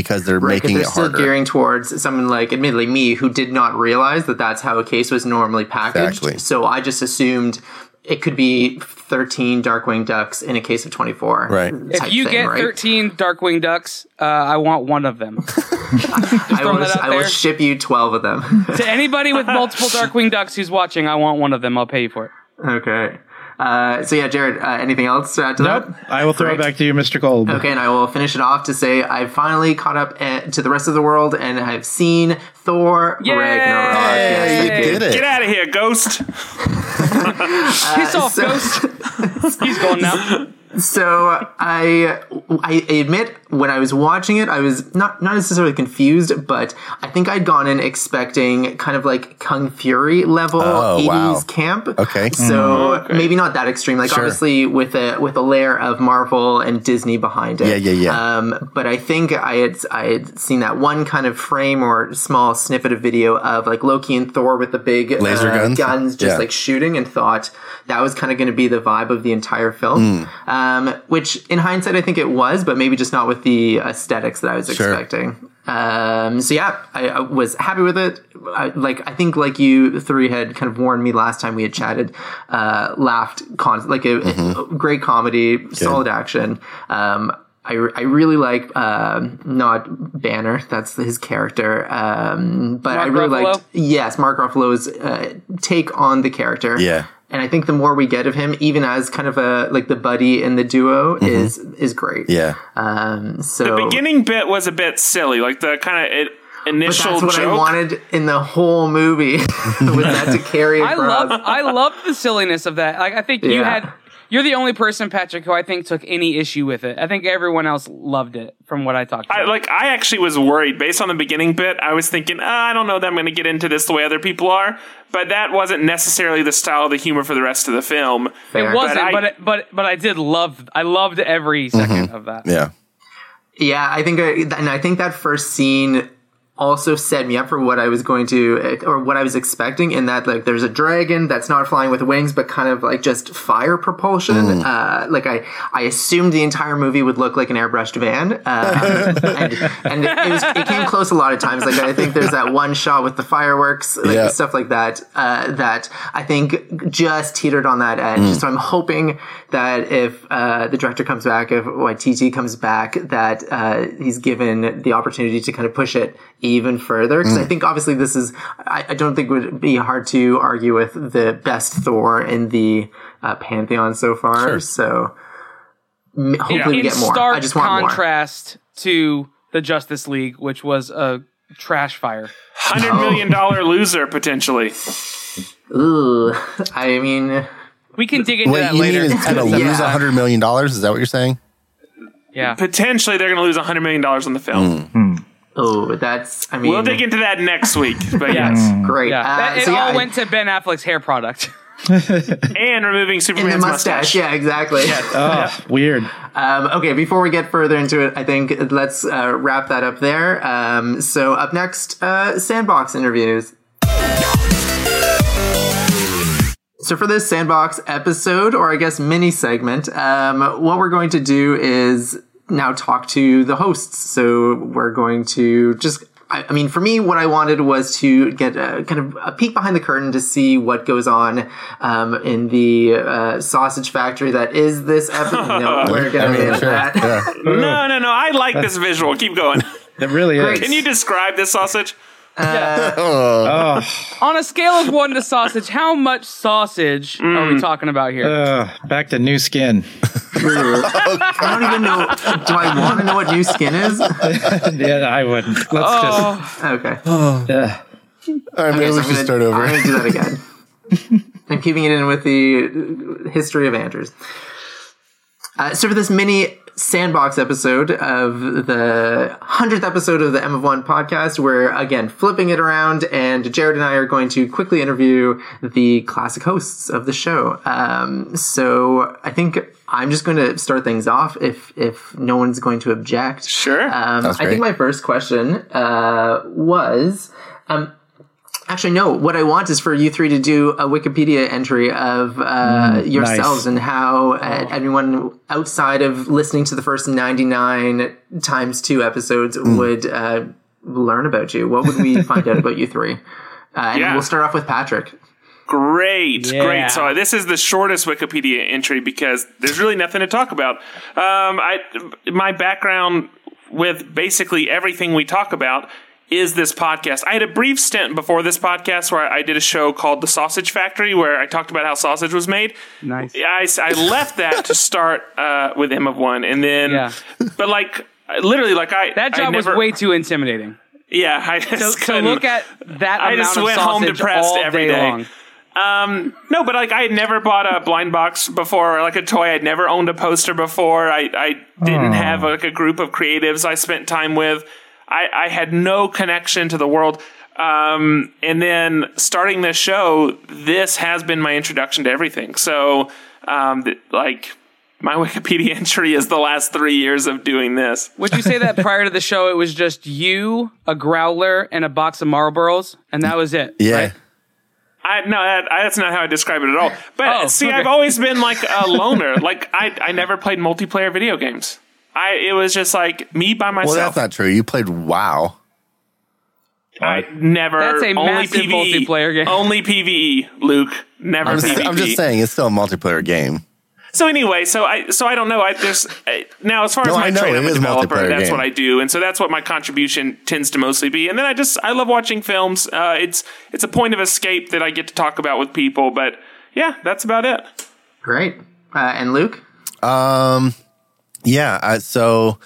Speaker 6: because they're
Speaker 2: Right, 'cause
Speaker 6: making
Speaker 2: they're
Speaker 6: it
Speaker 2: still
Speaker 6: harder.
Speaker 2: gearing towards someone like, admittedly, me, who did not realize that that's how a case was normally packaged.
Speaker 6: Exactly.
Speaker 2: So I just assumed it could be 13 Darkwing Ducks in a case of 24.
Speaker 6: Right.
Speaker 5: If you
Speaker 2: thing,
Speaker 5: get
Speaker 2: right?
Speaker 5: 13 Darkwing Ducks, uh, I want one of them.
Speaker 2: I will, I will ship you 12 of them.
Speaker 5: to anybody with multiple Darkwing Ducks who's watching, I want one of them. I'll pay you for it.
Speaker 2: okay. Uh, so yeah, Jared, uh, anything else to add to
Speaker 3: nope.
Speaker 2: that?
Speaker 3: I will throw it back to you, Mr. Gold.
Speaker 2: Okay, and I will finish it off to say I finally caught up uh, to the rest of the world and I have seen Thor
Speaker 5: Yay!
Speaker 2: Ragnarok. Yes,
Speaker 6: you did it.
Speaker 4: Get out of here, Ghost.
Speaker 5: He's off,
Speaker 2: so-
Speaker 5: Ghost. He's going now.
Speaker 2: So I I admit when I was watching it, I was not not necessarily confused, but I think I'd gone in expecting kind of like Kung Fury level
Speaker 6: Oh,
Speaker 2: 80s
Speaker 6: wow.
Speaker 2: camp.
Speaker 6: Okay.
Speaker 2: So maybe not that extreme. Like
Speaker 6: Sure.
Speaker 2: obviously with a with a layer of Marvel and Disney behind it.
Speaker 6: Yeah, yeah, yeah.
Speaker 2: Um, but I think I had I had seen that one kind of frame or small snippet of video of like Loki and Thor with the big
Speaker 6: Laser
Speaker 2: uh,
Speaker 6: guns?
Speaker 2: guns just
Speaker 6: Yeah.
Speaker 2: like shooting, and thought that was kind of going to be the vibe of the entire film.
Speaker 6: Hmm.
Speaker 2: Um, which in hindsight, I think it was, but maybe just not with the aesthetics that I was
Speaker 6: Sure.
Speaker 2: expecting. Um, so yeah, I, I was happy with it. I, like I think, like you three had kind of warned me last time we had chatted, uh, laughed, con- like a,
Speaker 6: Mm-hmm.
Speaker 2: a great comedy, solid action. Um, I, I really like um not Banner. That's his character. Um, but
Speaker 5: Mark
Speaker 2: I really
Speaker 5: Ruffalo?
Speaker 2: liked yes Mark Ruffalo's uh, take on the character.
Speaker 6: Yeah.
Speaker 2: And I think the more we get of him, even as kind of a like the buddy in the duo, is is great.
Speaker 6: Mm-hmm. Yeah.
Speaker 2: Um, so the
Speaker 4: Beginning bit was a bit silly, like the kind of it,
Speaker 2: but
Speaker 4: initial
Speaker 2: that's what
Speaker 4: joke.
Speaker 2: I wanted in the whole movie was that to carry
Speaker 5: I love I love the silliness of that. Like I think you
Speaker 2: Yeah.
Speaker 5: had you're the only person, Patrick, who I think took any issue with it. I think everyone else loved it from what I talked to.
Speaker 4: I, like I actually was worried based on the beginning bit. I was thinking, ah, I don't know that I'm going to get into this the way other people are, but that wasn't necessarily the style of the humor for the rest of the film.
Speaker 2: Fair.
Speaker 5: it wasn't,
Speaker 4: But I-
Speaker 5: but it, but but I did love I loved every 2nd of that.
Speaker 6: Yeah.
Speaker 2: Yeah, I think, and I think that first scene also set me up for what I was going to or what I was expecting in that like there's a dragon that's not flying with wings but kind of like just fire propulsion. Uh, like I I assumed the entire movie would look like an airbrushed van, uh, and, and it, was, it came close a lot of times. Like I think there's that one shot with the fireworks, like
Speaker 6: Yeah.
Speaker 2: stuff like that. Uh, that I think just teetered on that edge. So I'm hoping that if uh, the director comes back, if Waititi comes back, that uh, he's given the opportunity to kind of push it even further. Because I mm. think obviously this is, I, I don't think it would be hard to argue with the best Thor in the uh, pantheon so far. So m- hopefully we
Speaker 5: in
Speaker 2: get more.
Speaker 5: stark
Speaker 2: I just want more.
Speaker 5: contrast to the Justice League, which was a trash fire.
Speaker 4: Hundred million dollar loser potentially.
Speaker 2: Ooh, I mean,
Speaker 5: We can dig into
Speaker 6: Wait,
Speaker 5: that
Speaker 6: you
Speaker 5: later.
Speaker 6: mean it's going to lose a hundred million dollars? Is that what you're saying?
Speaker 5: yeah.
Speaker 4: Potentially, they're going to lose hundred million dollars on the film. Hmm. Hmm.
Speaker 2: Oh, that's. I mean,
Speaker 4: We'll dig into that next week. But yes,
Speaker 2: great.
Speaker 5: Yeah.
Speaker 2: Uh,
Speaker 5: That- it
Speaker 2: so
Speaker 5: all
Speaker 2: I-
Speaker 5: went to Ben Affleck's hair product.
Speaker 4: and removing
Speaker 2: in the
Speaker 4: Superman's
Speaker 2: mustache. Yeah, exactly.
Speaker 3: Oh, weird.
Speaker 2: Um, okay, before we get further into it, I think let's uh, wrap that up there. Um, so up next, uh, sandbox interviews. So for this sandbox episode, or I guess mini segment, um, what we're going to do is now talk to the hosts. So we're going to just. I I mean, for me, what I wanted was to get a, kind of a peek behind the curtain to see what goes on um, in the uh, sausage factory that is this episode. No, we're going
Speaker 6: I
Speaker 2: to
Speaker 6: sure.
Speaker 2: that.
Speaker 6: Yeah.
Speaker 4: No, no, no. I like this visual. Keep going.
Speaker 3: It really is.
Speaker 4: Can you describe this sausage?
Speaker 3: Oh,
Speaker 5: On a scale of one to sausage, how much sausage are
Speaker 2: Mm.
Speaker 5: we talking about here?
Speaker 3: uh, back to new skin.
Speaker 2: I don't even know. Do I want to know what new skin is?
Speaker 3: yeah, I wouldn't. Let's
Speaker 5: oh,
Speaker 2: Okay.
Speaker 3: just. Uh,
Speaker 6: All right, maybe
Speaker 2: Okay, so
Speaker 6: we
Speaker 2: I'm
Speaker 6: should
Speaker 2: gonna-
Speaker 6: start over.
Speaker 2: I'm going to do that again. I'm keeping it in with the history of Andrews. Uh, so for this mini sandbox episode of the 100th episode of the M of One podcast, we're again flipping it around and Jared and I are going to quickly interview the classic hosts of the show. Um, so I think I'm just going to start things off if, if no one's going to object.
Speaker 4: Sure.
Speaker 2: Um,
Speaker 6: That's
Speaker 2: I think my first question uh, was. Um, Actually, no. What I want is for you three to do a Wikipedia entry of uh, yourselves
Speaker 3: nice.
Speaker 2: and how uh, anyone outside of listening to the first 99 times two episodes would uh, learn about you. What would we find out about you three? Uh, and
Speaker 4: Yeah.
Speaker 2: we'll start off with Patrick.
Speaker 4: Great,
Speaker 5: Yeah.
Speaker 4: great. So this is the shortest Wikipedia entry because there's really nothing to talk about. Um, I my background with basically everything we talk about is this podcast. I had a brief stint before this podcast where I did a show called The Sausage Factory where I talked about how sausage was made.
Speaker 5: nice.
Speaker 4: I, I left that to start uh, with M of One, and then,
Speaker 5: Yeah.
Speaker 4: but like literally, like I
Speaker 5: That
Speaker 4: I
Speaker 5: job
Speaker 4: never,
Speaker 5: was way too intimidating.
Speaker 4: yeah. I just
Speaker 5: to
Speaker 4: couldn't-
Speaker 5: look at that
Speaker 4: I just went home depressed every
Speaker 5: day,
Speaker 4: day.
Speaker 5: long.
Speaker 4: Um, no, but like I had never bought a blind box before, or like a toy. I'd never owned a poster before. I, I didn't have like a group of creatives I spent time with. I, I had no connection to the world. Um, and then starting this show, this has been my introduction to everything. So, um, th- like my Wikipedia entry is the last three years of doing this.
Speaker 5: Would you say that prior to the show, it was just you, a growler, and a box of Marlboros, and that was it?
Speaker 6: Yeah.
Speaker 5: right?
Speaker 4: I no, that, that's not how I describe it at all. But
Speaker 5: Oh,
Speaker 4: see,
Speaker 5: okay.
Speaker 4: I've always been like a loner. like I, I never played multiplayer video games. I it was just like me by
Speaker 6: Well,
Speaker 4: myself.
Speaker 6: that's not true. You played WoW.
Speaker 4: I never.
Speaker 5: That's a
Speaker 4: only
Speaker 5: massive
Speaker 4: PvE,
Speaker 5: multiplayer game.
Speaker 4: Only PVE, Luke. Never
Speaker 6: I'm just,
Speaker 4: PvP.
Speaker 6: I'm just saying, it's still a multiplayer game.
Speaker 4: So anyway, so I so I don't know. I there's I, now as far
Speaker 6: No,
Speaker 4: as my
Speaker 6: I know,
Speaker 4: trade, I'm a
Speaker 6: is a
Speaker 4: developer.
Speaker 6: multiplayer
Speaker 4: That's
Speaker 6: game.
Speaker 4: what I do, and so that's what my contribution tends to mostly be. And then I just I love watching films. Uh, it's it's a point of escape that I get to talk about with people. But yeah, that's about it.
Speaker 2: Great. Uh, and Luke?
Speaker 6: Um, yeah. So,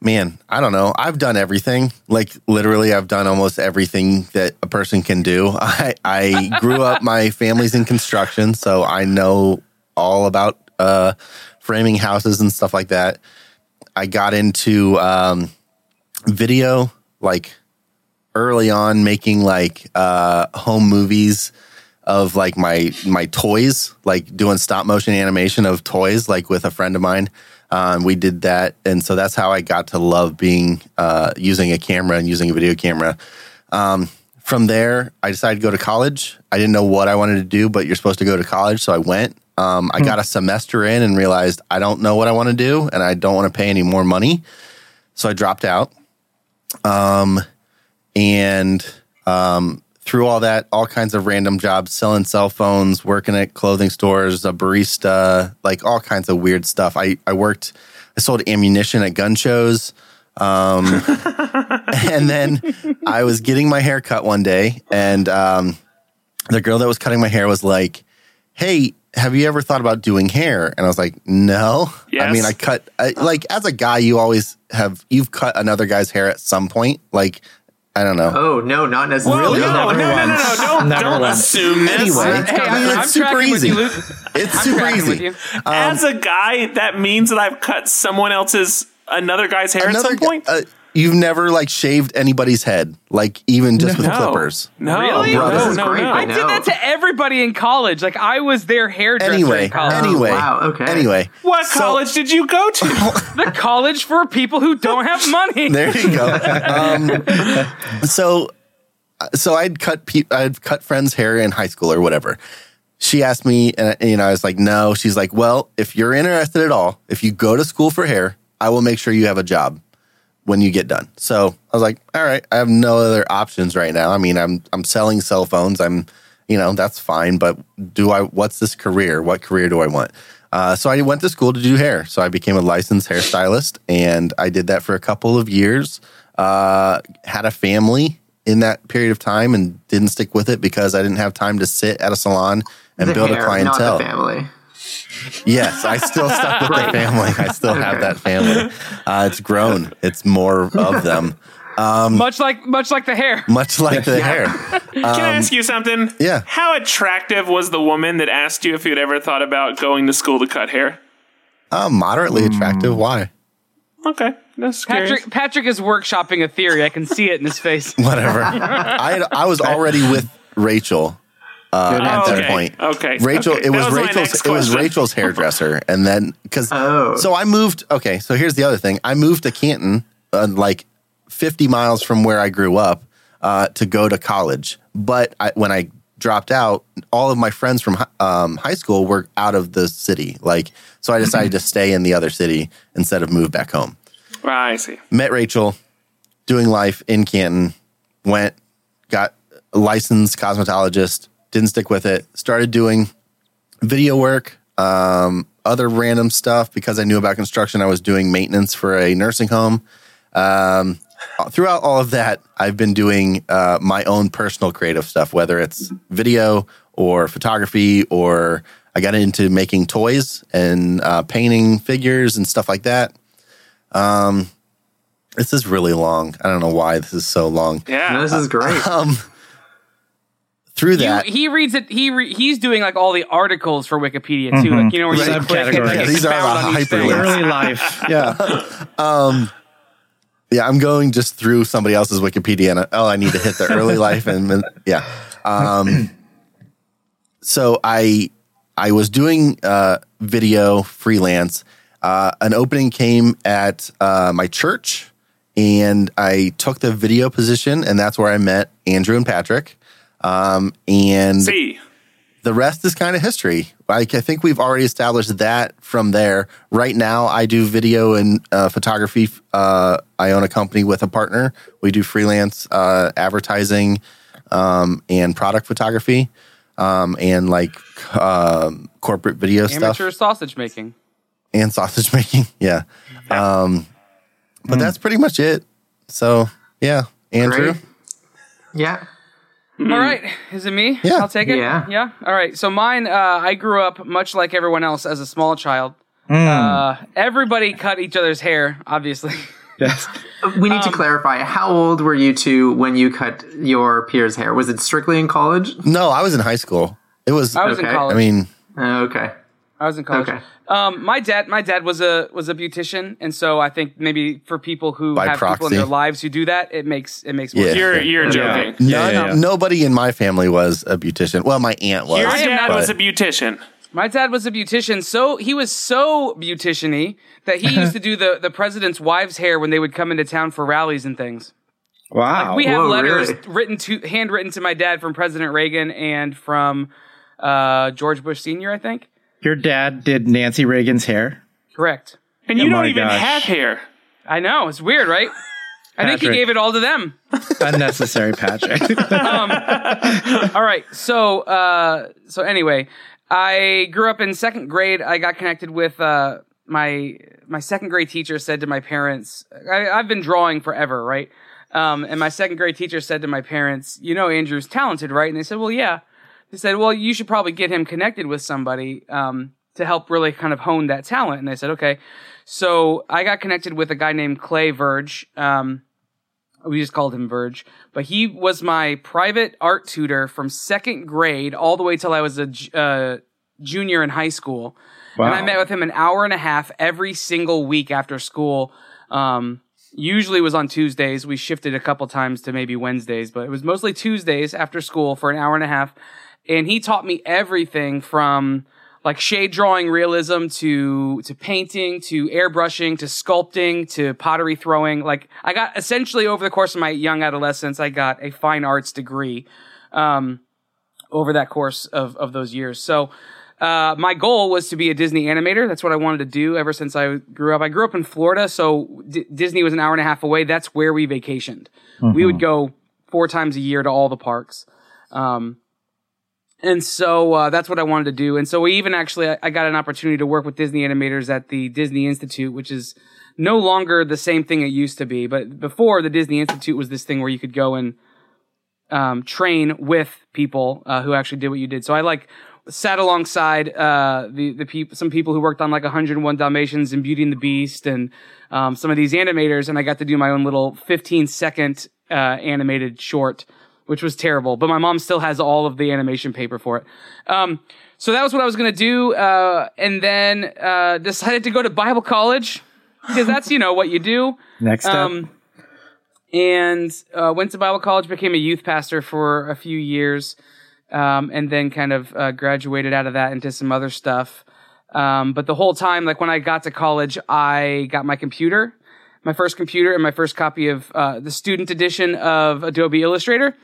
Speaker 6: man, I don't know. I've done everything. Like literally, I've done almost everything that a person can do. I I grew up. My family's in construction, so I know all about uh, framing houses and stuff like that. I got into um, video like early on, making like uh, home movies of like my my toys, like doing stop motion animation of toys, like with a friend of mine. Um, we did that, and so that's how I got to love being uh, using a camera and using a video camera. Um, from there, I decided to go to college. I didn't know what I wanted to do, but you're supposed to go to college, so I went. Um, I got a semester in and realized I don't know what I want to do, and I don't want to pay any more money, so I dropped out. Um, and um, through all that, all kinds of random jobs, selling cell phones, working at clothing stores, a barista, like all kinds of weird stuff. I, I worked, I sold ammunition at gun shows. Um, and then I was getting my hair cut one day, and um, the girl that was cutting my hair was like, Hey, have you ever thought about doing hair? And I was like, No.
Speaker 4: Yes.
Speaker 6: I mean, I cut, I, like, as a guy, you always have, you've cut another guy's hair at some point. Like, I don't know.
Speaker 2: Oh no, not necessarily.
Speaker 4: No, no, no, no, no, no, Don't, don't assume this.
Speaker 6: Anyway,
Speaker 5: Hey,
Speaker 6: I mean,
Speaker 5: I'm,
Speaker 6: it's
Speaker 5: I'm
Speaker 6: super
Speaker 5: tracking with
Speaker 6: easy.
Speaker 5: you, Luke.
Speaker 6: It's super easy.
Speaker 5: you.
Speaker 4: As a guy, that means that I've cut someone else's another guy's hair at some
Speaker 6: gu-
Speaker 4: point.
Speaker 6: Uh, you've never like shaved anybody's head, like even just with clippers.
Speaker 4: No,
Speaker 5: Really?
Speaker 4: no,
Speaker 2: This
Speaker 4: no,
Speaker 2: is
Speaker 4: no,
Speaker 2: great,
Speaker 4: no.
Speaker 5: I did that to everybody in college. Like I was their hairdresser
Speaker 6: Anyway,
Speaker 5: in college.
Speaker 6: anyway,
Speaker 2: wow, okay.
Speaker 6: Anyway,
Speaker 4: What
Speaker 6: So-
Speaker 4: college did you go to?
Speaker 5: the college for people who don't have money.
Speaker 6: There you go. Um, so, so I'd cut pe- I'd cut friends' hair in high school or whatever. She asked me, and you know, I was like, no. She's like, well, if you're interested at all, if you go to school for hair, I will make sure you have a job when you get done. So I was like, all right, I have no other options right now. I mean, I'm I'm selling cell phones. I'm, you know, that's fine. But do I? What's this career? What career do I want? Uh, so I went to school to do hair. So I became a licensed hairstylist, and I did that for a couple of years. Uh, had a family in that period of time, and didn't stick with it because I didn't have time to sit at a salon and
Speaker 2: The
Speaker 6: build
Speaker 2: hair,
Speaker 6: a clientele.
Speaker 2: Family.
Speaker 6: Yes, I still stuck with the family. I still have that family. Uh, it's grown. It's more of them,
Speaker 5: much like much like the hair.
Speaker 6: much like the hair.
Speaker 4: Can I ask you something?
Speaker 6: yeah.
Speaker 4: How attractive was the woman that asked you if you'd ever thought about going to school to cut hair?
Speaker 6: Uh, moderately attractive. Why?
Speaker 4: Okay, that's curious.
Speaker 5: Patrick Patrick is workshopping a theory. I can see it in his face.
Speaker 6: Whatever. I I was already with Rachel uh, at that
Speaker 4: okay.
Speaker 6: point.
Speaker 4: Okay.
Speaker 6: Rachel.
Speaker 4: Okay.
Speaker 6: It was,
Speaker 4: was
Speaker 6: Rachel's. It was. Rachel's hairdresser, and then because
Speaker 2: Oh.
Speaker 6: so I moved. Okay, so here's the other thing. I moved to Canton, uh, like 50 miles from where I grew up, uh, to go to college. But I, when I dropped out, all of my friends from um, high school were out of the city. Like, so I decided to stay in the other city instead of move back home.
Speaker 4: Ah, I see.
Speaker 6: met Rachel doing life in Canton, went, got a licensed cosmetologist, didn't stick with it, started doing video work, um, other random stuff because I knew about construction. I was doing maintenance for a nursing home. Um, throughout all of that, I've been doing uh, my own personal creative stuff, whether it's video or photography, or I got into making toys and uh, painting figures and stuff like that. Um, this is really long. I don't know why this is so long.
Speaker 4: Yeah.
Speaker 2: No, this is great.
Speaker 6: Um, through
Speaker 5: You,
Speaker 6: that,
Speaker 5: he reads it. He re, he's doing like all the articles for Wikipedia too. Like you know where you
Speaker 3: Right.
Speaker 5: click and
Speaker 3: Subcategories.
Speaker 5: like,
Speaker 6: These are the
Speaker 5: on each thing.
Speaker 6: hyperlinks.
Speaker 3: Early life. Yeah.
Speaker 6: um, yeah, I'm going just through somebody else's Wikipedia, and oh, I need to hit the early life, and yeah. Um, so I I was doing uh, video freelance. Uh, an opening came at uh, my church, and I took the video position, and that's where I met Andrew and Patrick. Um, and
Speaker 4: See.
Speaker 6: the rest is kind of history. Like I think we've already established that from there. Right now, I do video and uh, photography. Uh, I own a company with a partner. We do freelance uh, advertising um, and product photography um, and like um, corporate video
Speaker 5: Amateur
Speaker 6: stuff
Speaker 5: sausage making.
Speaker 6: and sausage making. Yeah, um, but that's pretty much it. So yeah, Andrew.
Speaker 2: Great. Yeah.
Speaker 5: All right, is it me?
Speaker 6: Yeah.
Speaker 5: I'll take it.
Speaker 2: Yeah.
Speaker 5: yeah. All right. So mine, uh, I grew up much like everyone else as a small child. Uh, everybody cut each other's hair, obviously.
Speaker 3: Yes.
Speaker 2: We need to clarify. How old were you two when you cut your peer's hair? Was it strictly in college?
Speaker 6: No, I was in high school. It was.
Speaker 5: I was
Speaker 2: Okay.
Speaker 5: in college.
Speaker 6: I mean,
Speaker 2: Uh, okay.
Speaker 5: I was in college.
Speaker 2: Okay.
Speaker 5: Um, my dad, my dad was a was a beautician, and so I think maybe for people who
Speaker 6: By
Speaker 5: have people in their lives who do that, it makes it makes more
Speaker 6: Yeah.
Speaker 5: sense.
Speaker 4: You're you're joking.
Speaker 3: Yeah,
Speaker 6: None,
Speaker 3: yeah, yeah.
Speaker 6: Nobody in my family was a beautician. Well, my aunt was.
Speaker 4: Your dad
Speaker 5: not-
Speaker 4: was a beautician.
Speaker 5: My dad was a beautician, so he was so beautician-y that he used to do the, the president's wives' hair when they would come into town for rallies and things.
Speaker 3: Wow.
Speaker 5: We have
Speaker 2: whoa,
Speaker 5: letters
Speaker 2: really?
Speaker 5: written to handwritten to my dad from President Reagan and from uh, George Bush Sr. I think.
Speaker 3: Your dad did Nancy Reagan's hair.
Speaker 5: Correct.
Speaker 4: And you
Speaker 3: Oh
Speaker 4: don't even
Speaker 3: gosh.
Speaker 4: have hair.
Speaker 5: I know it's weird, right? I think he gave it all to them.
Speaker 3: Unnecessary, Patrick.
Speaker 5: All right. So, uh, so anyway, I grew up in second grade. I got connected with uh, my my second grade teacher. Said to my parents, I, "I've been drawing forever, right?" Um, and my second grade teacher said to my parents, "You know, Andrew's talented, right?" And they said, "Well, yeah." They said, "Well, you should probably get him connected with somebody um, to help really kind of hone that talent." And I said, "Okay." So I got connected with a guy named Clay Verge. Um, we just called him Verge, but he was my private art tutor from second grade all the way till I was a uh, junior in high school. Wow. And I met with him an hour and a half every single week after school. Um, usually it was on Tuesdays. We shifted a couple times to maybe Wednesdays, but it was mostly Tuesdays after school for an hour and a half. And he taught me everything from like shade drawing realism to to painting to airbrushing to sculpting to pottery throwing. Like i got essentially over the course of my young adolescence i got a fine arts degree um, over that course of, of those years. So uh, my goal was to be a disney animator. That's what i wanted to do ever since i grew up. I grew up in florida so D- disney was an hour and a half away. That's where we vacationed. We would go four times a year to all the parks. Um, and so uh, that's what I wanted to do. And so we even actually, I, I got an opportunity to work with Disney animators at the Disney Institute, which is no longer the same thing it used to be. But before, the Disney Institute was this thing where you could go and um, train with people uh, who actually did what you did. So I like sat alongside uh, the the people, some people who worked on like 101 Dalmatians and Beauty and the Beast, and um, some of these animators, and I got to do my own little 15 second uh, animated short, which was terrible. But my mom still has all of the animation paper for it. Um, so that was what I was gonna do, uh, and then uh, decided to go to Bible college because that's you know what you do
Speaker 3: Next up.
Speaker 5: um, and uh, went to Bible college, became a youth pastor for a few years, um, and then kind of uh, graduated out of that into some other stuff. Um, but the whole time, like when I got to college, I got my computer, my first computer, and my first copy of uh, the student edition of Adobe Illustrator,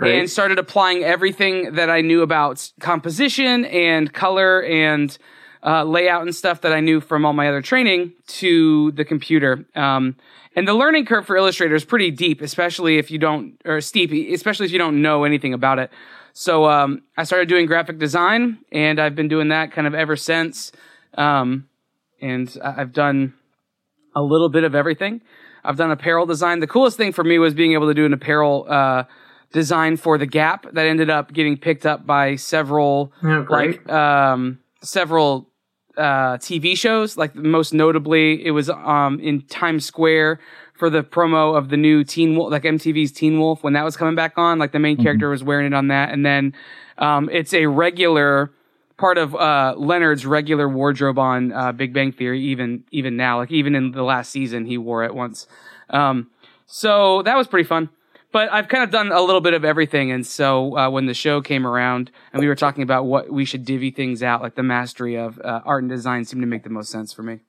Speaker 5: and started applying everything that I knew about composition and color and uh, layout and stuff that I knew from all my other training to the computer. Um, and the learning curve for Illustrator is pretty deep, especially if you don't, or steep, especially if you don't know anything about it. So um, I started doing graphic design, and I've been doing that kind of ever since. Um, and I've done a little bit of everything. I've done apparel design. The coolest thing for me was being able to do an apparel uh, design for the Gap that ended up getting picked up by several
Speaker 2: Yeah,
Speaker 5: like um, several uh, TV shows. Like most notably, it was um, in Times Square for the promo of the new Teen Wolf, like MTV's Teen Wolf when that was coming back on. Like the main character was wearing it on that, and then um, it's a regular part of uh, Leonard's regular wardrobe on uh, Big Bang Theory. Even even now, like even in the last season, he wore it once. Um, so that was pretty fun. But I've kind of done a little bit of everything, and so uh, when the show came around and we were talking about what we should divvy things out, like the mastery of uh, art and design seemed to make the most sense for me.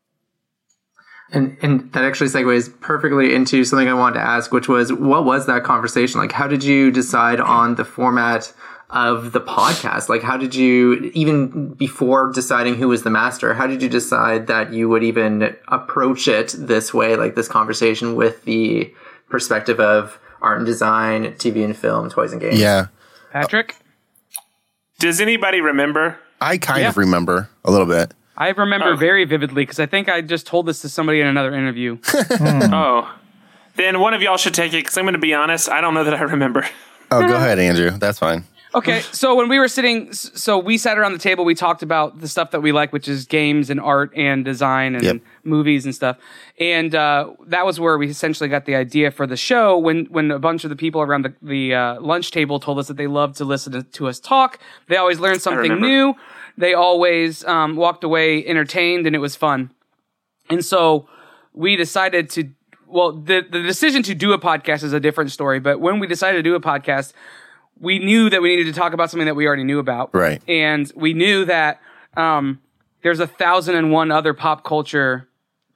Speaker 2: And and that actually segues perfectly into something I wanted to ask, which was what was that conversation like? How did you decide on the format of the podcast? Like, how did you even before deciding who was the master? How did you decide that you would even approach it this way, like this conversation with the perspective of art and design, TV and film, toys and games?
Speaker 6: Yeah.
Speaker 5: Patrick,
Speaker 4: Does anybody remember?
Speaker 6: I kind
Speaker 5: Yeah.
Speaker 6: of remember a little bit.
Speaker 5: I remember
Speaker 4: Oh.
Speaker 5: very vividly because I think I just told this to somebody in another interview.
Speaker 4: Oh, then one of y'all should take it because I'm going to be honest. I don't know that I remember.
Speaker 6: Oh, go ahead, Andrew. That's fine.
Speaker 5: Okay, so when we were sitting, so we sat around the table, we talked about the stuff that we like, which is games and art and design and
Speaker 6: Yep.
Speaker 5: movies and stuff. And uh, that was where we essentially got the idea for the show. When when a bunch of the people around the the uh, lunch table told us that they loved to listen to, to us talk, they always learned something new. They always um, walked away entertained, and it was fun. And so we decided to. Well, the the decision to do a podcast is a different story. But when we decided to do a podcast, we knew that we needed to talk about something that we already knew about.
Speaker 6: Right.
Speaker 5: And we knew that um, there's a thousand and one other pop culture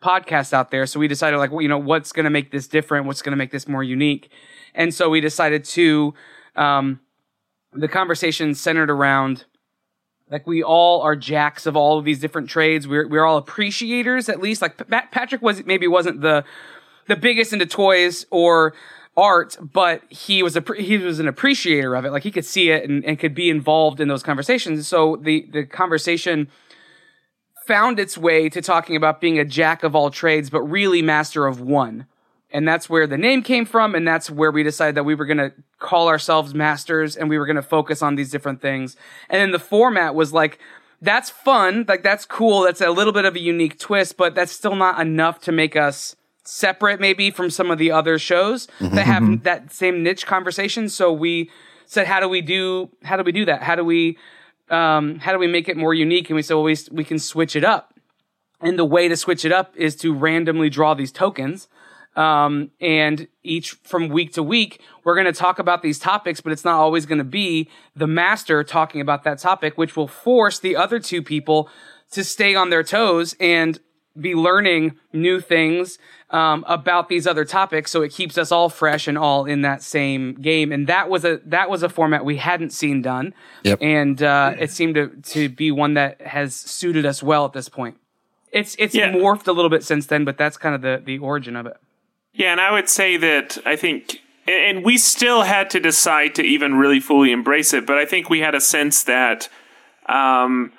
Speaker 5: podcasts out there. So we decided, like, well, you know, what's going to make this different? What's going to make this more unique? And so we decided to, um, the conversation centered around like we all are jacks of all of these different trades. We're we're all appreciators at least. Like Pat- Patrick was maybe wasn't the the biggest into toys or art, but he was a he was an appreciator of it. Like he could see it and, and could be involved in those conversations. So the the conversation found its way to talking about being a jack of all trades, but really master of one. And that's where the name came from. And that's where we decided that we were going to call ourselves masters and we were going to focus on these different things. And then the format was like, that's fun. Like that's cool. That's a little bit of a unique twist, but that's still not enough to make us separate maybe from some of the other shows that have that same niche conversation. So we said, how do we do, how do we do that? How do we, um, how do we make it more unique? And we said, well, we, we can switch it up. And the way to switch it up is to randomly draw these tokens. Um, and each from week to week, we're going to talk about these topics, but it's not always going to be the master talking about that topic, which will force the other two people to stay on their toes and be learning new things um, about these other topics so it keeps us all fresh and all in that same game and that was a that was a format we hadn't seen done
Speaker 6: Yep.
Speaker 5: and uh, it seemed to, to be one that has suited us well at this point it's it's
Speaker 4: Yeah.
Speaker 5: morphed a little bit since then but that's kind of the the origin of it
Speaker 4: Yeah, and I would say that I think, and and we still had to decide to even really fully embrace it, but I think we had a sense that um,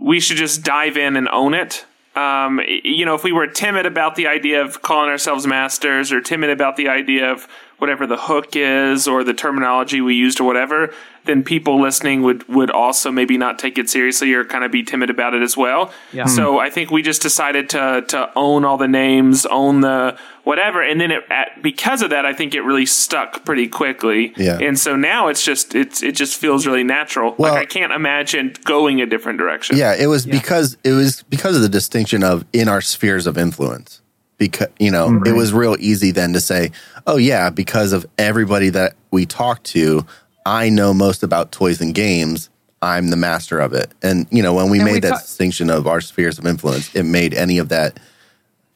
Speaker 4: we should just dive in and own it. Um, you know, if we were timid about the idea of calling ourselves masters or timid about the idea of whatever the hook is or the terminology we used or whatever, then people listening would, would also maybe not take it seriously or kind of be timid about it as well.
Speaker 5: Yeah. Hmm.
Speaker 4: So I think we just decided to, to own all the names, own the whatever. And then it, at, because of that, I think it really stuck pretty quickly.
Speaker 6: Yeah.
Speaker 4: And so now it's just, it's, it just feels really natural.
Speaker 6: Well-
Speaker 4: like I can't imagine going a different direction.
Speaker 6: Yeah, it was because it was because of the distinction of in our spheres of influence. Because you know, it was real easy then to say, "Oh yeah, because of everybody that we talked to, I know most about toys and games. I'm the master of it." And you know, when we
Speaker 5: And
Speaker 6: made
Speaker 5: we
Speaker 6: that
Speaker 5: ta-
Speaker 6: distinction of our spheres of influence, it made any of that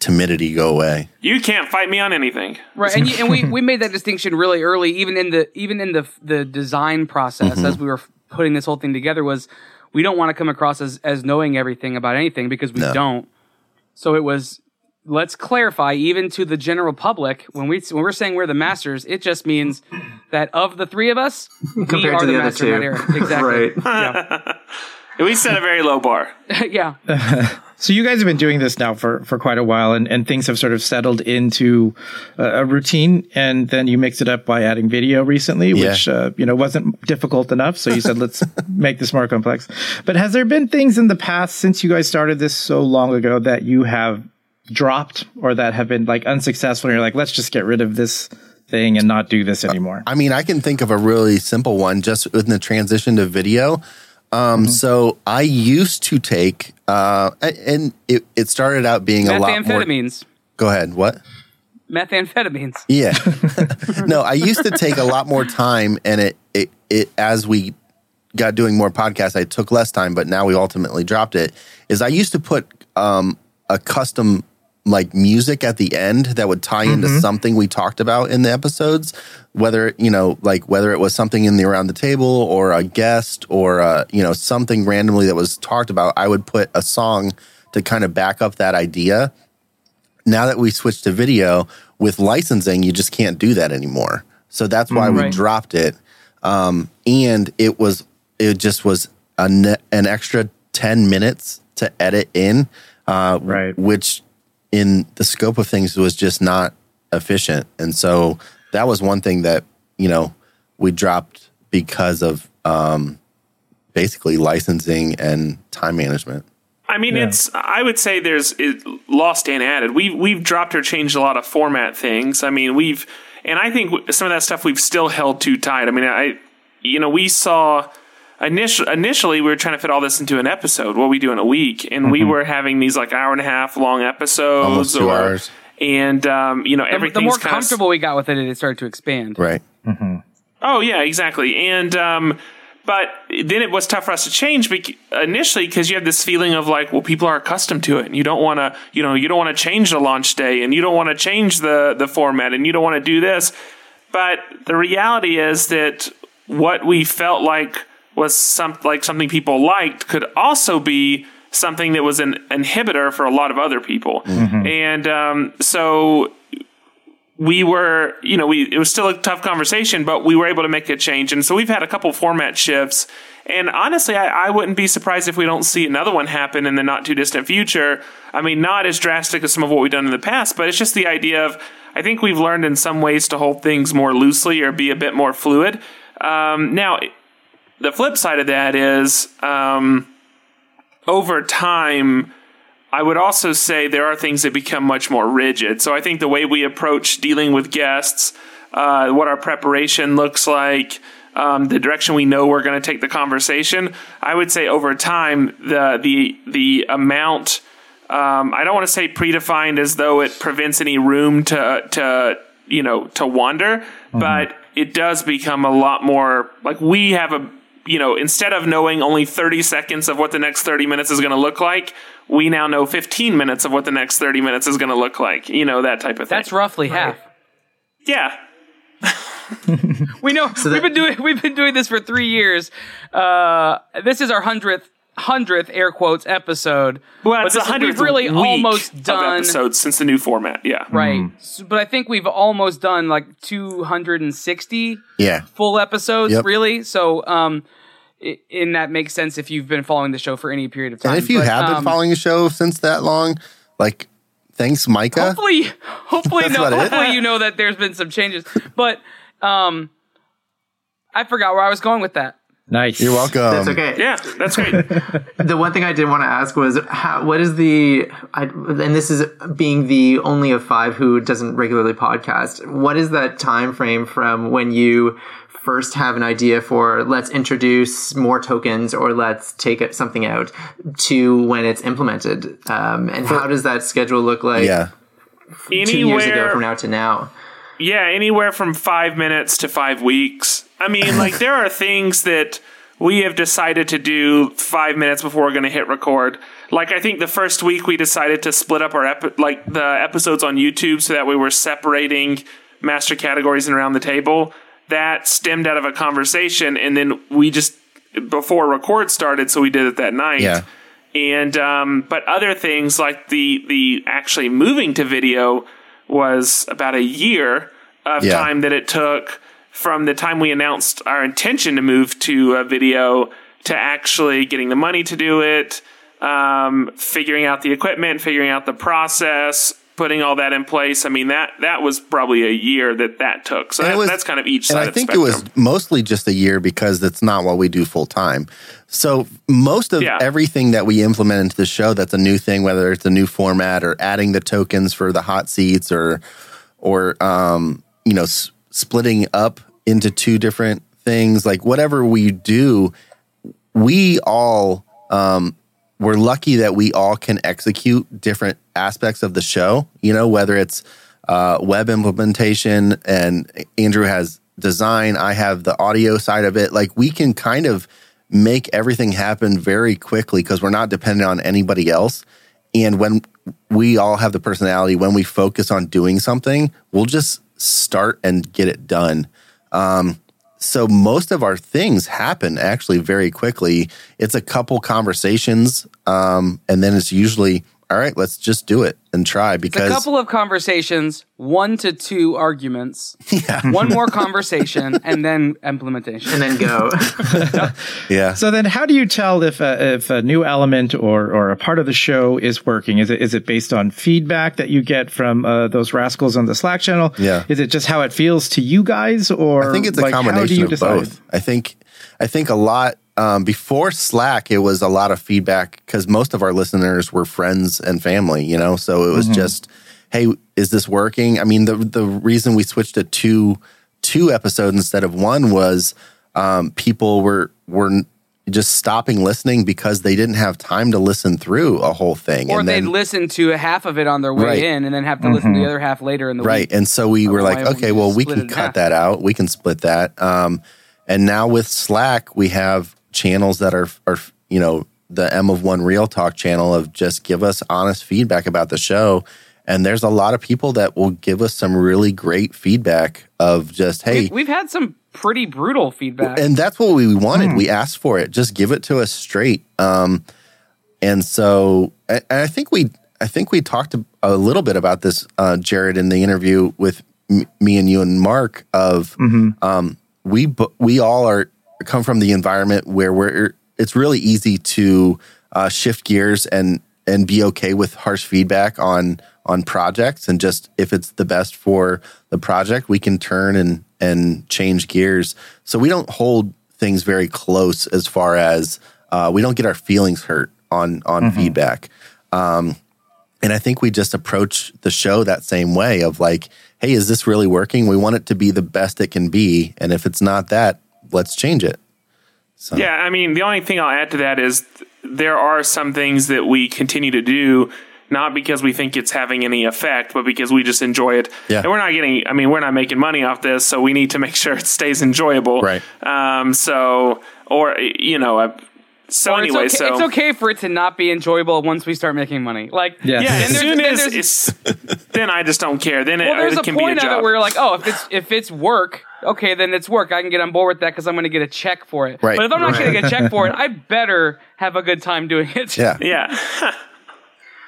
Speaker 6: timidity go away.
Speaker 4: You can't fight me on anything.
Speaker 5: right and, you, and we, we made that distinction really early even in the even in the the design process mm-hmm. as we were putting this whole thing together was we don't want to come across as as knowing everything about anything because we
Speaker 6: No.
Speaker 5: don't so it was let's clarify even to the general public when we when we're saying we're the masters it just means that of the three of us we
Speaker 2: Compared
Speaker 5: are
Speaker 2: to
Speaker 5: the,
Speaker 2: the other
Speaker 5: master in that
Speaker 2: two.
Speaker 5: exactly
Speaker 2: Right.
Speaker 4: We set a very low bar.
Speaker 5: yeah
Speaker 3: So you guys have been doing this now for, for quite a while, and, and things have sort of settled into a, a routine. And then you mixed it up by adding video recently,
Speaker 6: Yeah.
Speaker 3: which uh, you know wasn't difficult enough. So you said let's make this more complex. But has there been things in the past since you guys started this so long ago that you have dropped or that have been like unsuccessful? And you're like, let's just get rid of this thing and not do this anymore.
Speaker 6: I mean, I can think of a really simple one just in the transition to video. Um, So I used to take, uh, and it, it started out being a lot more.
Speaker 5: methamphetamines
Speaker 6: Go ahead. What?
Speaker 5: methamphetamines
Speaker 6: Yeah. no, I used to take a lot more time and it, it, it, as we got doing more podcasts, I took less time, but now we ultimately dropped it. Is I used to put, um, a custom like music at the end that would tie into something we talked about in the episodes, whether, you know, like whether it was something in the around the table or a guest or, uh, you know, something randomly that was talked about, I would put a song to kind of back up that idea now that we switched to video with licensing, you just can't do that anymore. So that's why we
Speaker 5: Right.
Speaker 6: dropped it. Um, and it was, it just was ne- an extra 10 minutes to edit in, uh,
Speaker 3: Right.
Speaker 6: which in the scope of things was just not efficient. And so that was one thing that, you know, we dropped because of, um, basically licensing and time management.
Speaker 4: I mean, it's. I would say there's it, lost and added. We've we've dropped or changed a lot of format things. I mean, we've and I think some of that stuff we've still held too tight. I mean, I you know we saw initially initially we were trying to fit all this into an episode. What we do in a week, and we were having these like hour and a half long episodes,
Speaker 6: Almost two
Speaker 4: or,
Speaker 6: hours.
Speaker 4: And um, you know,
Speaker 5: the, the more
Speaker 4: kinda s-
Speaker 5: comfortable we got with it it started to expand
Speaker 6: Right.
Speaker 4: Oh yeah, exactly. And um, but then it was tough for us to change bec- initially because you have this feeling of like, well, people are accustomed to it, and you don't want to, you know, you don't want to change the launch day, and you don't want to change the the format, and you don't want to do this. But the reality is that what we felt like was some like something people liked could also be something that was an inhibitor for a lot of other people, and um, so we were, you know, we it was still a tough conversation, but we were able to make a change, and so we've had a couple format shifts. And honestly, I, I wouldn't be surprised if we don't see another one happen in the not too distant future. I mean, not as drastic as some of what we've done in the past, but it's just the idea of I think we've learned in some ways to hold things more loosely or be a bit more fluid. Um, now, the flip side of that is um, over time. I would also say there are things that become much more rigid. So I think the way we approach dealing with guests, uh, what our preparation looks like, um, the direction we know we're going to take the conversation, I would say over time the the the amount. Um, I don't want to say predefined as though it prevents any room to to you know to wander, but it does become a lot more like we have a you know, instead of knowing only 30 seconds of what the next 30 minutes is going to look like, we now know 15 minutes of what the next 30 minutes is going to look like. You know, that type of thing.
Speaker 5: That's roughly half.
Speaker 4: yeah.
Speaker 5: We know
Speaker 2: that-
Speaker 5: we've been doing we've been doing this for three years. Uh, this is our hundredth hundredth air quotes episode.
Speaker 4: Well, it's
Speaker 5: this
Speaker 4: the hundredth
Speaker 5: really
Speaker 4: week
Speaker 5: almost done
Speaker 4: episodes since the new format. Yeah.
Speaker 5: right. S- But I think we've almost done like 260
Speaker 6: Yeah.
Speaker 5: full episodes,
Speaker 6: Yep.
Speaker 5: really. So, um, i- and that makes sense if you've been following the show for any period of time.
Speaker 6: And if you
Speaker 5: But,
Speaker 6: have been
Speaker 5: um,
Speaker 6: following the show since that long, like, thanks, Micah.
Speaker 5: hopefully, hopefully, no, hopefully you know that there's been some changes. But, um, I forgot where I was going with that.
Speaker 3: Nice.
Speaker 6: You're welcome.
Speaker 2: That's okay.
Speaker 4: Yeah, that's great.
Speaker 2: The one thing I did want to ask was, how, what is the, I, and this is being the only of five who doesn't regularly podcast. What is that time frame from when you first have an idea for let's introduce more tokens or let's take it, something out to when it's implemented? Um, and how does that schedule look like
Speaker 6: Yeah.
Speaker 2: two years ago
Speaker 4: Anywhere
Speaker 2: from now to now?
Speaker 4: Yeah, anywhere from five minutes to five weeks. I mean, like there are things that we have decided to do five minutes before we're going to hit record. Like I think the first week we decided to split up our epi- like the episodes on YouTube so that we were separating master categories and around the table. That stemmed out of a conversation, and then we just before record started, so we did it that night
Speaker 6: Yeah.
Speaker 4: and um, but other things like the the actually moving to video was about a year of
Speaker 6: Yeah.
Speaker 4: time that it took from the time we announced our intention to move to a video to actually getting the money to do it, um, figuring out the equipment, figuring out the process, putting all that in place. I mean that that was probably a year that that took. So that,
Speaker 6: was-
Speaker 4: that's kind of each
Speaker 6: And
Speaker 4: side
Speaker 6: I
Speaker 4: of the
Speaker 6: think it was mostly just a year because that's not what we do full time. So most of
Speaker 4: Yeah.
Speaker 6: everything that we implement into the show that's a new thing, whether it's a new format or adding the tokens for the hot seats or or um, you know s- splitting up into two different things, like whatever we do, we all um, we're lucky that we all can execute different aspects of the show. You know, whether it's uh, web implementation and Andrew has design, I have the audio side of it. Like we can kind of make everything happen very quickly because we're not dependent on anybody else. And when we all have the personality, when we focus on doing something, we'll just start and get it done so most of our things happen actually very quickly. It's a couple conversations, um, and then it's usually all right. Let's just do it and try because a
Speaker 5: couple of conversations, one to two arguments, yeah. one more conversation, and then implementation.
Speaker 2: And then go.
Speaker 6: yeah,
Speaker 3: So then, how do you tell if a, if a new element or or a part of the show is working? Is it is it based on feedback that you get from uh, those rascals on the Slack channel?
Speaker 6: Yeah.
Speaker 3: Is it just how it feels to you guys, or
Speaker 6: I think it's a
Speaker 3: like,
Speaker 6: combination of
Speaker 3: decide?
Speaker 6: both. I think I think a lot um, before Slack, it was a lot of feedback because most of our listeners were friends and family, you know. So it was
Speaker 3: Mm-hmm.
Speaker 6: just, hey, is this working? I mean, the the reason we switched to two two episodes instead of one was um, people were were just stopping listening because they didn't have time to listen through a whole thing,
Speaker 5: Or
Speaker 6: and
Speaker 5: they'd
Speaker 6: then,
Speaker 5: listen to half of it on their way
Speaker 6: Right.
Speaker 5: in and then have to listen to the other half later in the
Speaker 6: right
Speaker 5: week.
Speaker 6: and so we were like okay
Speaker 5: you
Speaker 6: well we can cut
Speaker 5: half?
Speaker 6: that out we can split that um and now with Slack, we have channels that are are you know the M of One Real Talk channel of just give us honest feedback about the show. And there's a lot of people that will give us some really great feedback of just hey,
Speaker 5: We- We've had some pretty brutal feedback.
Speaker 6: and that's what we wanted. We asked for it. Just give it to us straight. Um, and so I, I think we I think we talked a, a little bit about this, uh, Jared, in the interview with m- me and you and Mark. Of um, we we all are come from the environment where we're it's really easy to uh, shift gears and and be okay with harsh feedback on on projects and just if it's the best for the project we can turn and and change gears so we don't hold things very close as far as uh, we don't get our feelings hurt on on feedback um, and I think we just approach the show that same way of like, hey, is this really working? We want it to be the best it can be. And if it's not that, let's change it. So
Speaker 4: Yeah, I mean, the only thing I'll add to that is th- there are some things that we continue to do not because we think it's having any effect, but because we just enjoy it.
Speaker 6: Yeah.
Speaker 4: And we're not getting, I mean, we're not making money off this, so we need to make sure it stays enjoyable.
Speaker 6: Right.
Speaker 4: Um, so, or, you know, uh, so
Speaker 5: Or
Speaker 4: anyway,
Speaker 5: it's okay,
Speaker 4: so.
Speaker 5: it's okay for it to not be enjoyable once we start making money. Like,
Speaker 3: Yes.
Speaker 4: Yeah, as soon
Speaker 5: then
Speaker 4: as
Speaker 5: there's-
Speaker 4: then I just don't care. Then
Speaker 5: well,
Speaker 4: it,
Speaker 5: there's
Speaker 4: it
Speaker 5: a
Speaker 4: can be a
Speaker 5: point of
Speaker 4: job.
Speaker 5: it where you're like, oh, if it's if it's work, okay, then it's work. I can get on board with that because I'm going to get a check for it.
Speaker 6: Right.
Speaker 5: But if I'm not
Speaker 2: Right.
Speaker 5: getting a check for it, I better have a good time doing it.
Speaker 6: yeah.
Speaker 4: yeah.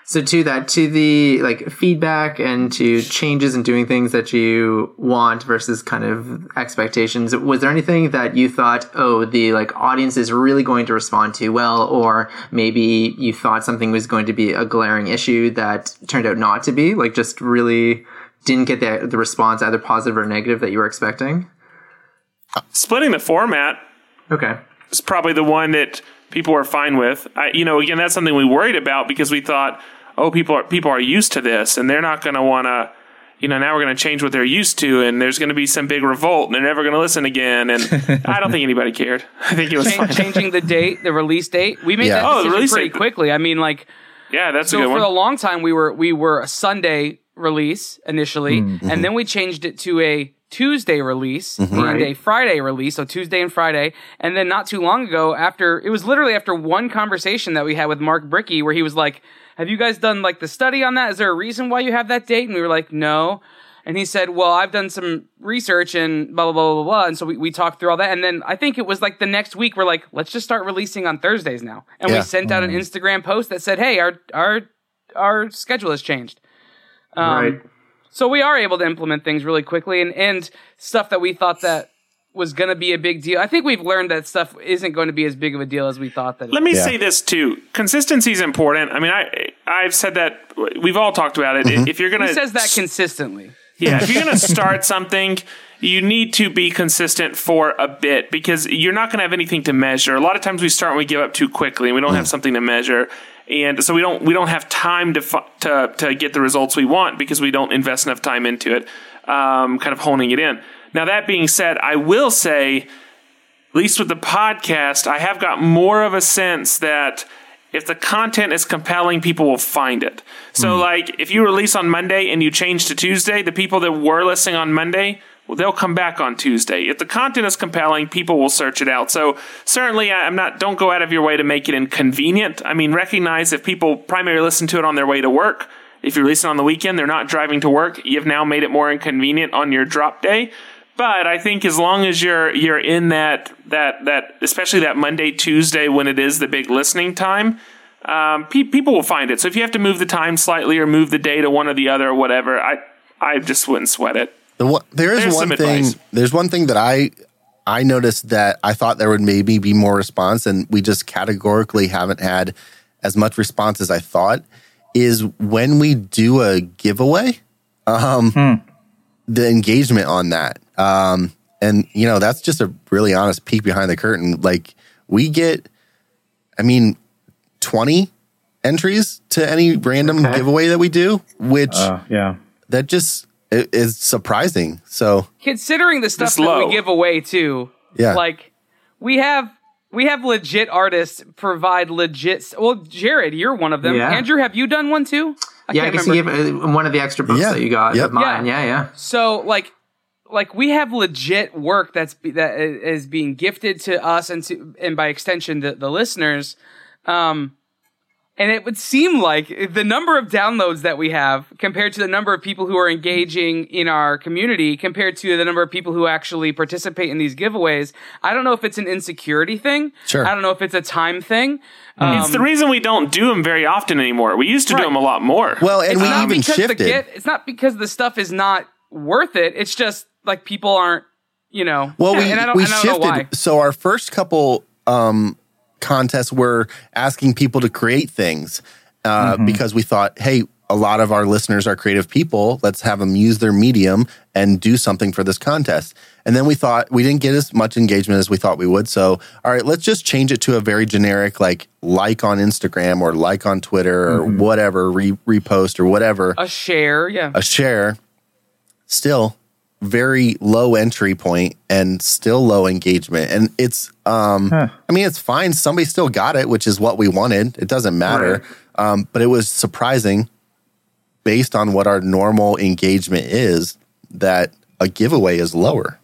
Speaker 2: So to that, to the like feedback and to changes and doing things that you want versus kind of expectations, was there anything that you thought, oh, the like audience is really going to respond to well, or maybe you thought something was going to be a glaring issue that turned out not to be, like just really didn't get the the response either positive or negative that you were expecting?
Speaker 4: Splitting the format
Speaker 2: Okay.
Speaker 4: is probably the one that people are fine with. I, you know, again, that's something we worried about because we thought, oh, people are people are used to this, and they're not going to want to. You know, now we're going to change what they're used to, and there's going to be some big revolt, and they're never going to listen again. And I don't think anybody cared. I think it was
Speaker 5: Chan-
Speaker 4: fine.
Speaker 5: changing the date, the release date. We made
Speaker 6: Yeah.
Speaker 5: that
Speaker 4: Oh, the
Speaker 5: decision pretty
Speaker 4: date.
Speaker 5: quickly. I mean, like,
Speaker 4: Yeah, that's a
Speaker 5: so
Speaker 4: good
Speaker 5: for
Speaker 4: one.
Speaker 5: a long time we were we were a Sunday release initially, mm-hmm. and then we changed it to a Tuesday release mm-hmm.
Speaker 2: and
Speaker 5: a Friday release, so Tuesday and Friday. And then not too long ago, after it was literally after one conversation that we had with Mark Brickey, where he was like, "Have you guys done like the study on that? Is there a reason why you have that date?" And we were like, "No." And he said, Well, I've done some research and blah, blah, blah, blah, blah. And so we, we talked through all that. And then I think it was like the next week, we're like, Let's just start releasing on Thursdays now. And
Speaker 6: Yeah.
Speaker 5: we sent out an mm-hmm. Instagram post that said, Hey, our, our, our schedule has changed. Um,
Speaker 2: right.
Speaker 5: So we are able to implement things really quickly and, and stuff that we thought that was going to be a big deal. I think we've learned that stuff isn't going to be as big of a deal as we thought that. it
Speaker 4: Let me
Speaker 6: Yeah.
Speaker 4: say this too: consistency is important. I mean, I I've said that. We've all talked about it. If you're gonna
Speaker 5: says that consistently.
Speaker 4: Yeah, if you're going to start something, you need to be consistent for a bit because you're not going to have anything to measure. A lot of times we start and we give up too quickly and we don't have something to measure. And so we don't we don't have time to fu- to to get the results we want because we don't invest enough time into it, um, kind of honing it in. Now that being said, I will say, at least with the podcast, I have got more of a sense that if the content is compelling, people will find it. So, like, if you release on Monday and you change to Tuesday, the people that were listening on Monday, they'll come back on Tuesday. If the content is compelling, people will search it out. So, certainly, I'm not. Don't go out of your way to make it inconvenient. I mean, recognize if people primarily listen to it on their way to work. If you're releasing on the weekend, they're not driving to work. You've now made it more inconvenient on your drop day. But I think as long as you're you're in that that that especially that Monday Tuesday when it is the big listening time, um, pe- people will find it. So if you have to move the time slightly or move the day to one or the other or whatever, I I just wouldn't sweat it.
Speaker 6: The one, there is
Speaker 4: There's
Speaker 6: one
Speaker 4: some
Speaker 6: thing.
Speaker 4: advice.
Speaker 6: There's one thing that I I noticed that I thought there would maybe be more response, and we just categorically haven't had as much response as I thought. Is when we do a giveaway, um, the engagement on that, um, and you know that's just a really honest peek behind the curtain. Like we get, I mean, twenty entries to any random
Speaker 2: Okay.
Speaker 6: giveaway that we do, which
Speaker 3: Uh, yeah.
Speaker 6: that just i- is surprising. So
Speaker 5: Considering the stuff that we give away too,
Speaker 6: Yeah.
Speaker 5: like we have we have legit artists provide legit. Well, Jared, you're one of them.
Speaker 2: Yeah.
Speaker 5: Andrew, have you done one too? I
Speaker 2: Yeah, I
Speaker 5: can't
Speaker 2: guess you gave uh, one of the extra books
Speaker 6: Yeah.
Speaker 2: that you got
Speaker 6: Yep.
Speaker 2: of mine. Yeah, yeah.
Speaker 5: So like like we have legit work that's be, that is being gifted to us and to and by extension the, the listeners um and it would seem like the number of downloads that we have compared to the number of people who are engaging in our community compared to the number of people who actually participate in these giveaways i don't know if it's an insecurity thing
Speaker 6: Sure.
Speaker 5: i don't know if it's a time thing um,
Speaker 4: it's the reason we don't do them very often anymore. We used to do them a lot more.
Speaker 6: Well, and
Speaker 5: it's
Speaker 6: we
Speaker 5: not
Speaker 6: even
Speaker 5: because
Speaker 6: shifted.
Speaker 5: the get, it's not because the stuff is not worth it it's just like people aren't you know
Speaker 6: Well,
Speaker 5: Yeah,
Speaker 6: we
Speaker 5: and I don't,
Speaker 6: we
Speaker 5: and I don't know why.
Speaker 6: shifted. So our first couple um, contests were asking people to create things uh,
Speaker 5: Mm-hmm.
Speaker 6: because we thought, hey, a lot of our listeners are creative people. Let's have them use their medium and do something for this contest. And then we thought we didn't get as much engagement as we thought we would. So, all right, let's just change it to a very generic, like like on Instagram or like on Twitter or
Speaker 5: Mm-hmm.
Speaker 6: whatever, re- repost or whatever
Speaker 5: a share yeah
Speaker 6: a share still very low entry point and still low engagement. And it's um i mean it's fine. Somebody still got it which is what we wanted. It doesn't matter. Um but it was surprising based on what our normal engagement is that a giveaway is lower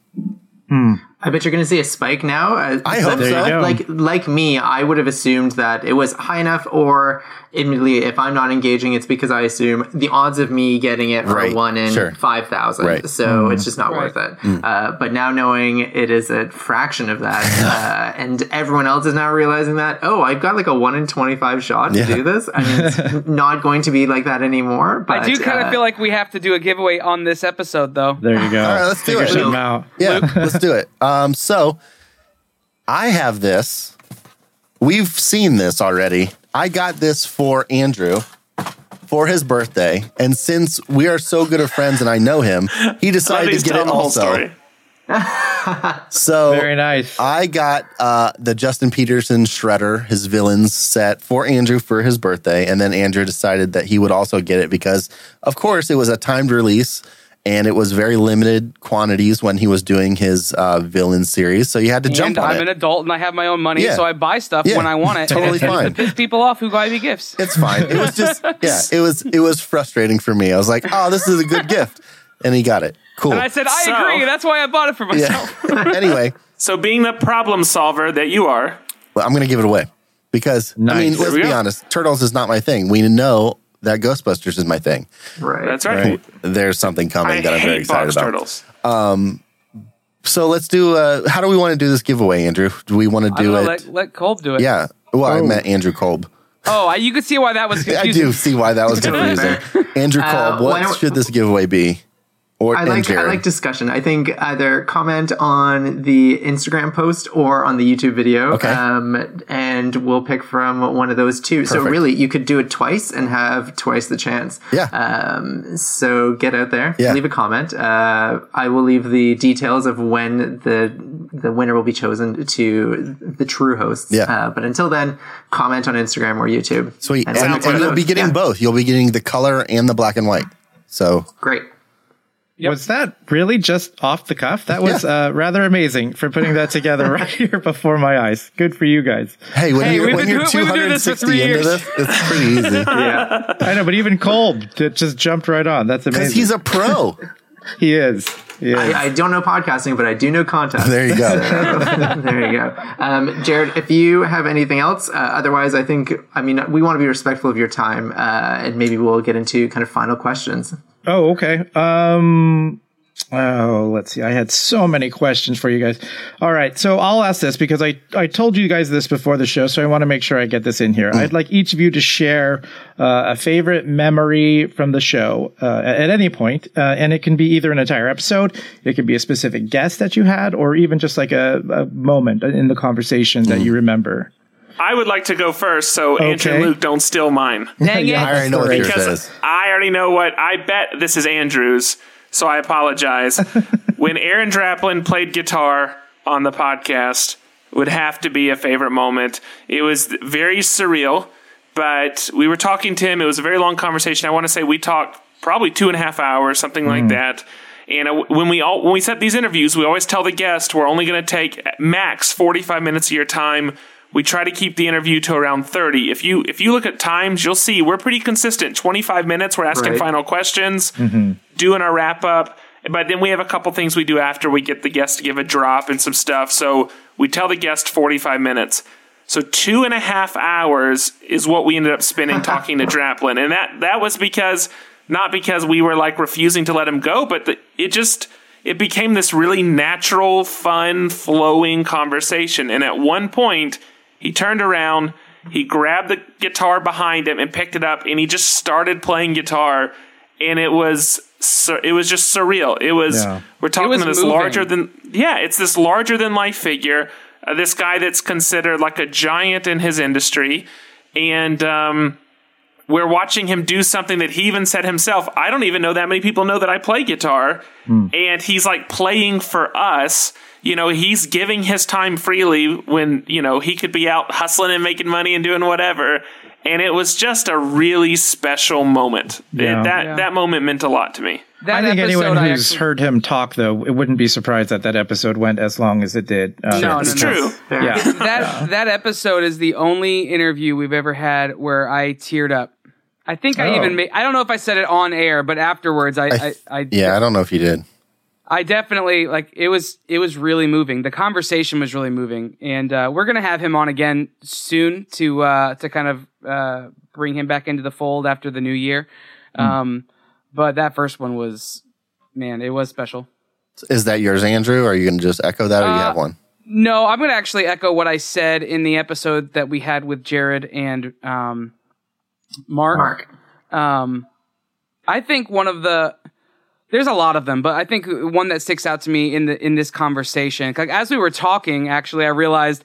Speaker 2: I bet you're going to see a spike now. Uh,
Speaker 6: I hope
Speaker 2: but
Speaker 6: so.
Speaker 2: Like like me, I would have assumed that it was high enough, or admittedly, if I'm not engaging, it's because I assume the odds of me getting it are
Speaker 6: Right.
Speaker 2: one in
Speaker 6: Sure.
Speaker 2: five thousand.
Speaker 6: Right.
Speaker 2: So it's just not
Speaker 5: Right.
Speaker 2: worth it. Uh, but now knowing it is a fraction of that, uh, and everyone else is now realizing that, oh, I've got like a one in twenty five shot to
Speaker 6: Yeah.
Speaker 2: do this. I mean, it's not going to be like that anymore. But
Speaker 5: I do kind of
Speaker 2: uh,
Speaker 5: feel like we have to do a giveaway on this episode, though.
Speaker 3: There you go.
Speaker 6: All right, let's do
Speaker 3: Figure
Speaker 6: it.
Speaker 3: something out.
Speaker 6: yeah let's do it um so i have this. We've seen this already. I got this for andrew for his birthday. And since we are so good of friends and i know him he decided to get
Speaker 4: telling
Speaker 6: it
Speaker 4: the whole
Speaker 6: also.
Speaker 4: story.
Speaker 6: so
Speaker 3: Very nice.
Speaker 6: I got uh, the Justin Peterson Shredder, his villains set for Andrew for his birthday, and then Andrew decided that he would also get it because, of course, it was a timed release and it was very limited quantities when he was doing his uh, villain series. So you had to jump
Speaker 5: and
Speaker 6: on
Speaker 5: I'm
Speaker 6: it.
Speaker 5: an adult and I have my own money,
Speaker 6: Yeah.
Speaker 5: so I buy stuff
Speaker 6: Yeah.
Speaker 5: when I want it.
Speaker 6: Totally
Speaker 5: and it tends
Speaker 6: fine.
Speaker 5: to piss people off who buy me gifts.
Speaker 6: it's fine. It was just yeah, it was it was frustrating for me. I was like, oh, this is a good gift, and he got it. Cool.
Speaker 5: And I said, I
Speaker 4: So-
Speaker 5: agree. That's why I bought it for myself.
Speaker 6: yeah. anyway,
Speaker 4: So, being the problem solver that you are,
Speaker 6: well, I'm going to give it away because I mean,
Speaker 3: There
Speaker 6: let's
Speaker 4: we
Speaker 6: be
Speaker 4: go.
Speaker 6: honest. Turtles is not my thing. We know that Ghostbusters is my thing.
Speaker 2: right.
Speaker 4: that's right.
Speaker 6: There's something coming
Speaker 4: I
Speaker 6: that I'm very excited
Speaker 4: box
Speaker 6: about.
Speaker 4: turtles.
Speaker 6: Um, So let's do. Uh, how do we want to do this giveaway, Andrew? Do we want to do
Speaker 5: don't know,
Speaker 6: it?
Speaker 5: let, let Kolb do it.
Speaker 6: yeah. Well, I met Andrew Kolb.
Speaker 5: Oh, I, you could see why that was
Speaker 6: I
Speaker 5: confusing.
Speaker 6: do see why that was confusing. Andrew Kolb,
Speaker 2: Uh, why
Speaker 6: what should this giveaway be? Or
Speaker 2: I
Speaker 6: and
Speaker 2: like I like discussion. I think either comment on the Instagram post or on the YouTube video,
Speaker 6: Okay.
Speaker 2: um, and we'll pick from one of those two. So really, you could do it twice and have twice the chance.
Speaker 6: Yeah.
Speaker 2: Um, so get out there,
Speaker 6: Yeah.
Speaker 2: leave a comment. Uh, I will leave the details of when the the winner will be chosen to the true hosts.
Speaker 6: Yeah.
Speaker 2: Uh, but until then, comment on Instagram or YouTube.
Speaker 6: Sweet. And,
Speaker 2: we'll
Speaker 6: and, you'll be getting
Speaker 2: Yeah.
Speaker 6: both. You'll be getting the color and the black and white. So
Speaker 2: Great.
Speaker 3: Was that really just off the cuff? That was uh, rather amazing for putting that together right here before my eyes. Good for you guys.
Speaker 6: hey, when
Speaker 5: Hey,
Speaker 6: you're, when you're
Speaker 5: doing- we've been doing this
Speaker 6: 260
Speaker 5: three
Speaker 6: into
Speaker 5: years.
Speaker 6: this, it's pretty easy
Speaker 2: Yeah.
Speaker 3: I know, but even Kolb just jumped right on. That's amazing.
Speaker 6: because
Speaker 3: amazing.
Speaker 6: he's a pro.
Speaker 3: he is. He is.
Speaker 2: I, I don't know podcasting, but I do know content.
Speaker 6: there you go.
Speaker 2: there you go. Um, Jared, if you have anything else, uh, otherwise, I think, I mean, we want to be respectful of your time, uh, and maybe we'll get into kind of final questions.
Speaker 3: Oh, okay. Um Oh, let's see. I had so many questions for you guys. All right, so I'll ask this because I, I told you guys this before the show, so I want to make sure I get this in here. I'd like each of you to share uh, a favorite memory from the show uh, at any point, uh, and it can be either an entire episode, it could be a specific guest that you had, or even just like a, a moment in the conversation that you remember.
Speaker 4: I would like to go first, so Andrew and Luke don't steal mine.
Speaker 5: Dang
Speaker 3: Yeah.
Speaker 6: I
Speaker 5: it.
Speaker 6: already know what yours
Speaker 4: Because
Speaker 6: is.
Speaker 4: I already know what I bet this is Andrew's, so I apologize. when Aaron Draplin played guitar on the podcast, would have to be a favorite moment. It was very surreal, but we were talking to him. It was a very long conversation. I want to say we talked probably two and a half hours, something like that. And uh, when we all when we set these interviews, we always tell the guest we're only going to take max forty five minutes of your time. We try to keep the interview to around thirty. If you if you look at times, you'll see we're pretty consistent. Twenty five minutes. We're asking
Speaker 2: Right.
Speaker 4: final questions, mm-hmm. doing our wrap up, but then we have a couple things we do after we get the guest to give a drop and some stuff. So we tell the guest 45 minutes. So two and a half hours is what we ended up spending talking to Draplin, and that that was because not because we were like refusing to let him go, but the, it just it became this really natural, fun, flowing conversation. And at one point, he turned around, he grabbed the guitar behind him and picked it up, and he just started playing guitar, and it was sur- it was just surreal. It was
Speaker 3: Yeah.
Speaker 4: we're talking
Speaker 5: was
Speaker 4: to this
Speaker 5: moving.
Speaker 4: larger than yeah, it's this larger than life figure. Uh, this guy that's considered like a giant in his industry, and um, we're watching him do something that he even said himself. I don't even know that many people know that I play guitar, and he's like playing for us. You know, he's giving his time freely when you know he could be out hustling and making money and doing whatever. And it was just a really special moment. It- that
Speaker 5: Yeah.
Speaker 4: that moment meant a lot to me.
Speaker 5: That
Speaker 3: I think anyone
Speaker 5: I
Speaker 3: who's
Speaker 5: actually-
Speaker 3: heard him talk, though, it wouldn't be surprised that that episode went as long as it did. Uh,
Speaker 5: No, no,
Speaker 4: It's
Speaker 5: no.
Speaker 4: true.
Speaker 2: Fair.
Speaker 3: Yeah.
Speaker 5: that that episode is the only interview we've ever had where I teared up. I think I
Speaker 3: Oh.
Speaker 5: even made, I don't know if I said it on air, but afterwards I I, I,
Speaker 6: Yeah, I don't know if you did.
Speaker 5: I definitely like it was it was really moving. The conversation was really moving, and uh, we're gonna have him on again soon to uh, to kind of uh, bring him back into the fold after the new year. Um, but that first one was man, it was special.
Speaker 6: Is that yours, Andrew? Or are you going to just echo that, or you
Speaker 5: Uh,
Speaker 6: have one?
Speaker 5: No, I'm going to actually echo what I said in the episode that we had with Jared and um, Mark.
Speaker 2: Mark.
Speaker 5: Um, I think one of the there's a lot of them, but I think one that sticks out to me in the in this conversation, like as we were talking, actually, I realized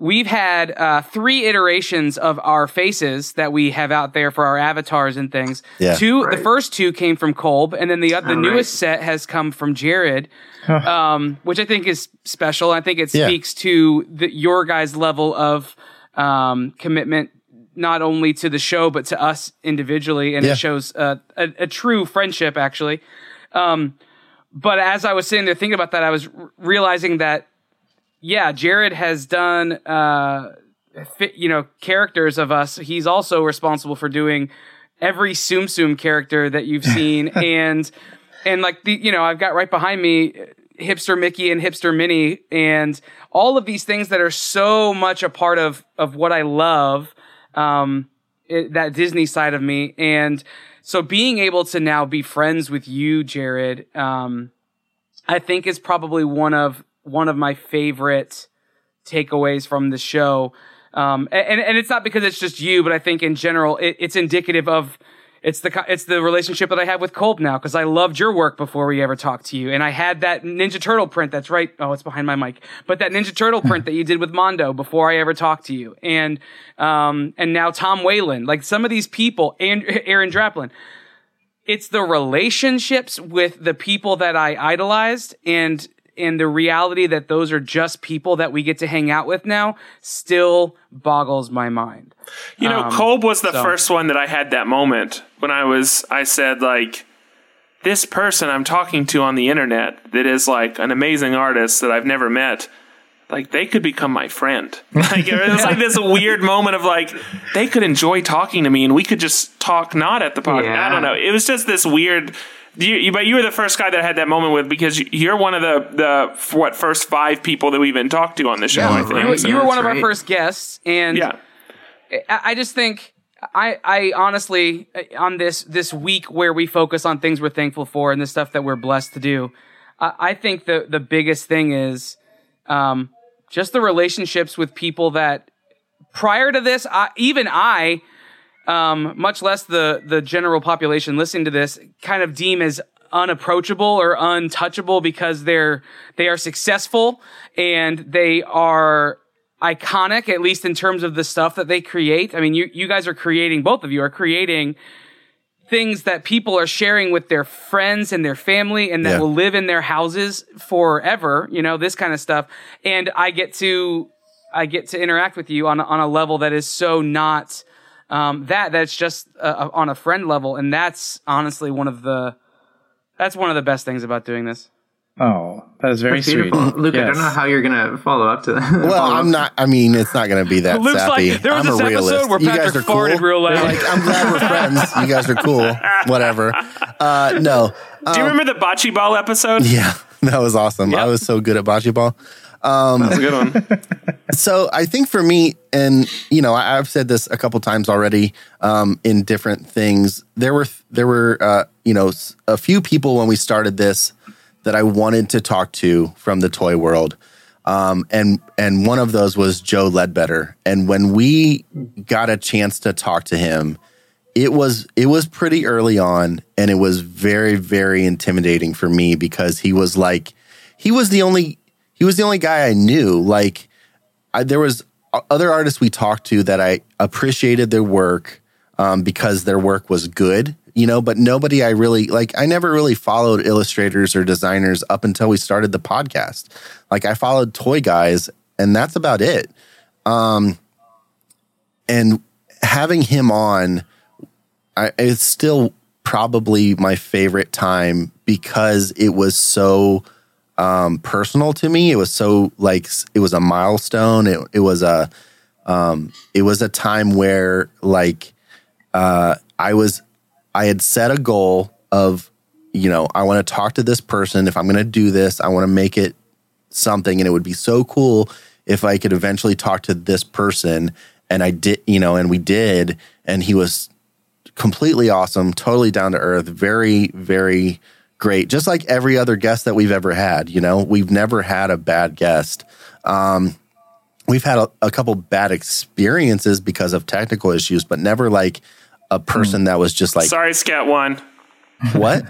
Speaker 5: we've had uh, three iterations of our faces that we have out there for our avatars and things.
Speaker 6: Yeah.
Speaker 5: Two, the first two came from Kolb, and then the uh, the
Speaker 2: right.
Speaker 5: newest set has come from Jared, um, which I think is special. I think it
Speaker 6: Yeah.
Speaker 5: speaks to the, your guys' level of um, commitment, not only to the show but to us individually, and
Speaker 6: Yeah.
Speaker 5: it shows uh, a, a true friendship, actually. Um, but as I was sitting there thinking about that, I was r- realizing that, yeah, Jared has done, uh, you know, characters of us. He's also responsible for doing every Tsum Tsum character that you've seen, and and like the, you know, I've got right behind me hipster Mickey and hipster Minnie, and all of these things that are so much a part of of what I love. Um, it, that Disney side of me. And so being able to now be friends with you, Jared, um, I think is probably one of one of my favorite takeaways from the show. Um, and and it's not because it's just you, but I think in general it, it's indicative of it's the it's the relationship that I have with Kolb now because I loved your work before we ever talked to you, and I had that Ninja Turtle print that's right. Oh, it's behind my mic, but that Ninja Turtle print that you did with Mondo before I ever talked to you, and um and now Tom Whalen, like some of these people, and Aaron Draplin it's the relationships with the people that I idolized and and the reality that those are just people that we get to hang out with now still boggles my mind.
Speaker 4: You know,
Speaker 5: Um,
Speaker 4: Kolb was the
Speaker 5: so-
Speaker 4: first one that I had that moment when I was, I said, like, this person I'm talking to on the internet that is like an amazing artist that I've never met, like, they could become my friend. Like, it was like this weird moment of like, they could enjoy talking to me and we could just talk not at the podcast. I don't know. It was just this weird. You, you, but you were the first guy that I had that moment with because you- you're one of the the what first five people that we've been talked to on the show.
Speaker 2: Yeah,
Speaker 4: I think.
Speaker 2: right.
Speaker 5: You,
Speaker 2: So
Speaker 5: you were
Speaker 2: that's
Speaker 5: one of our
Speaker 2: great.
Speaker 5: first guests, and
Speaker 4: Yeah.
Speaker 5: I, I just think I, I honestly uh, on this this week where we focus on things we're thankful for and the stuff that we're blessed to do, I, I think the the biggest thing is um, just the relationships with people that prior to this, I, even I, um, much less the the general population listening to this, kind of deem as unapproachable or untouchable because they're they are successful and they are iconic at least in terms of the stuff that they create. I mean, you you guys are creating both of you are creating things that people are sharing with their friends and their family and that
Speaker 6: Yeah.
Speaker 5: will live in their houses forever, you know, this kind of stuff. And I get to I get to interact with you on on a level that is so not um, that that's just uh, on a friend level and that's honestly one of the that's one of the best things about doing this.
Speaker 3: Oh, that is very
Speaker 2: That's beautiful.
Speaker 3: sweet.
Speaker 2: Luke, I don't know how you're gonna follow up to that.
Speaker 6: Well, I'm not. I mean, it's not going to be that
Speaker 5: Luke's
Speaker 6: sappy.
Speaker 5: like, there was
Speaker 6: I'm
Speaker 5: this
Speaker 6: a realist.
Speaker 5: episode where
Speaker 6: you guys
Speaker 5: Patrick
Speaker 6: are
Speaker 5: farted
Speaker 6: cool.
Speaker 5: real loud.
Speaker 6: Like, I'm glad we're friends. You guys are cool. Whatever. Uh, no.
Speaker 4: Do you remember the bocce ball episode?
Speaker 6: Yeah, that was awesome. I was so good at bocce ball.
Speaker 4: That's a good one.
Speaker 6: So I think for me, and you know, I, I've said this a couple times already um, in different things. There were there were uh, you know a few people when we started this that I wanted to talk to from the toy world, um, and and one of those was Joe Ledbetter. And when we got a chance to talk to him, it was it was pretty early on, and it was very very intimidating for me because he was like he was the only he was the only guy I knew like. I, there was other artists we talked to that I appreciated their work um, because their work was good, you know, but nobody I really like. I never really followed illustrators or designers up until we started the podcast. Like I followed toy guys, and that's about it. Um, and having him on, I, it's still probably my favorite time because it was so um, personal to me. It was so like it was a milestone. It, it was a um, it was a time where like uh, I was I had set a goal of you know I want to talk to this person. If I'm going to do this, I want to make it something, and it would be so cool if I could eventually talk to this person. And I did, you know, and we did, and he was completely awesome, totally down to earth, very, very great. Just like every other guest that we've ever had, you know, we've never had a bad guest. Um, we've had a, a couple bad experiences because of technical issues, but never like a person that was just like,
Speaker 4: Sorry, Scat One.
Speaker 6: what?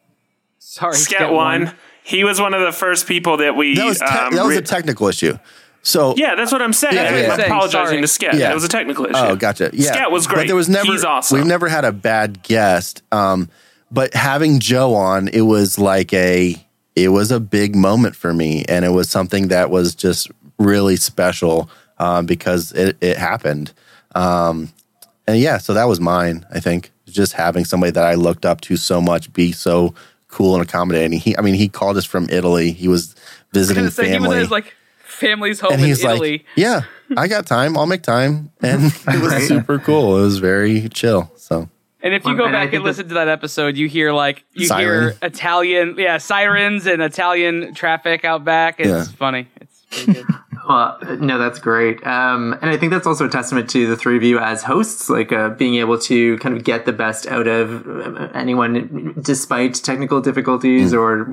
Speaker 5: Sorry,
Speaker 4: Scat One. He was one of the first people that we.
Speaker 6: That was, te-
Speaker 4: um,
Speaker 6: that was a technical issue. So,
Speaker 4: yeah, that's what I'm saying.
Speaker 6: Yeah,
Speaker 4: I'm
Speaker 6: yeah, yeah.
Speaker 4: apologizing
Speaker 5: Sorry.
Speaker 4: to Scat.
Speaker 6: Yeah.
Speaker 4: It was a technical issue.
Speaker 6: Oh, gotcha. Yeah,
Speaker 4: Scat was great.
Speaker 6: But there was never.
Speaker 4: He's awesome.
Speaker 6: We've never had a bad guest. Um, but having Joe on, it was like a. It was a big moment for me, and it was something that was just really special um, because it, it happened. Um, and yeah, so that was mine. I think just having somebody that I looked up to so much be so cool and accommodating. He, I mean, he called us from Italy. He was visiting
Speaker 5: So he was
Speaker 6: family
Speaker 5: at his like family's home
Speaker 6: and
Speaker 5: in
Speaker 6: he's
Speaker 5: Italy.
Speaker 6: like, "Yeah, I got time. I'll make time." And it was
Speaker 2: Right.
Speaker 6: super cool. It was very chill. So
Speaker 5: And if you go back and listen to that episode, you hear like you hear Italian, yeah, sirens and Italian traffic out back. It's
Speaker 6: Yeah.
Speaker 5: funny. It's pretty good.
Speaker 2: Well, no, that's great. Um, and I think that's also a testament to the three of you as hosts, like uh, being able to kind of get the best out of uh, anyone despite technical difficulties or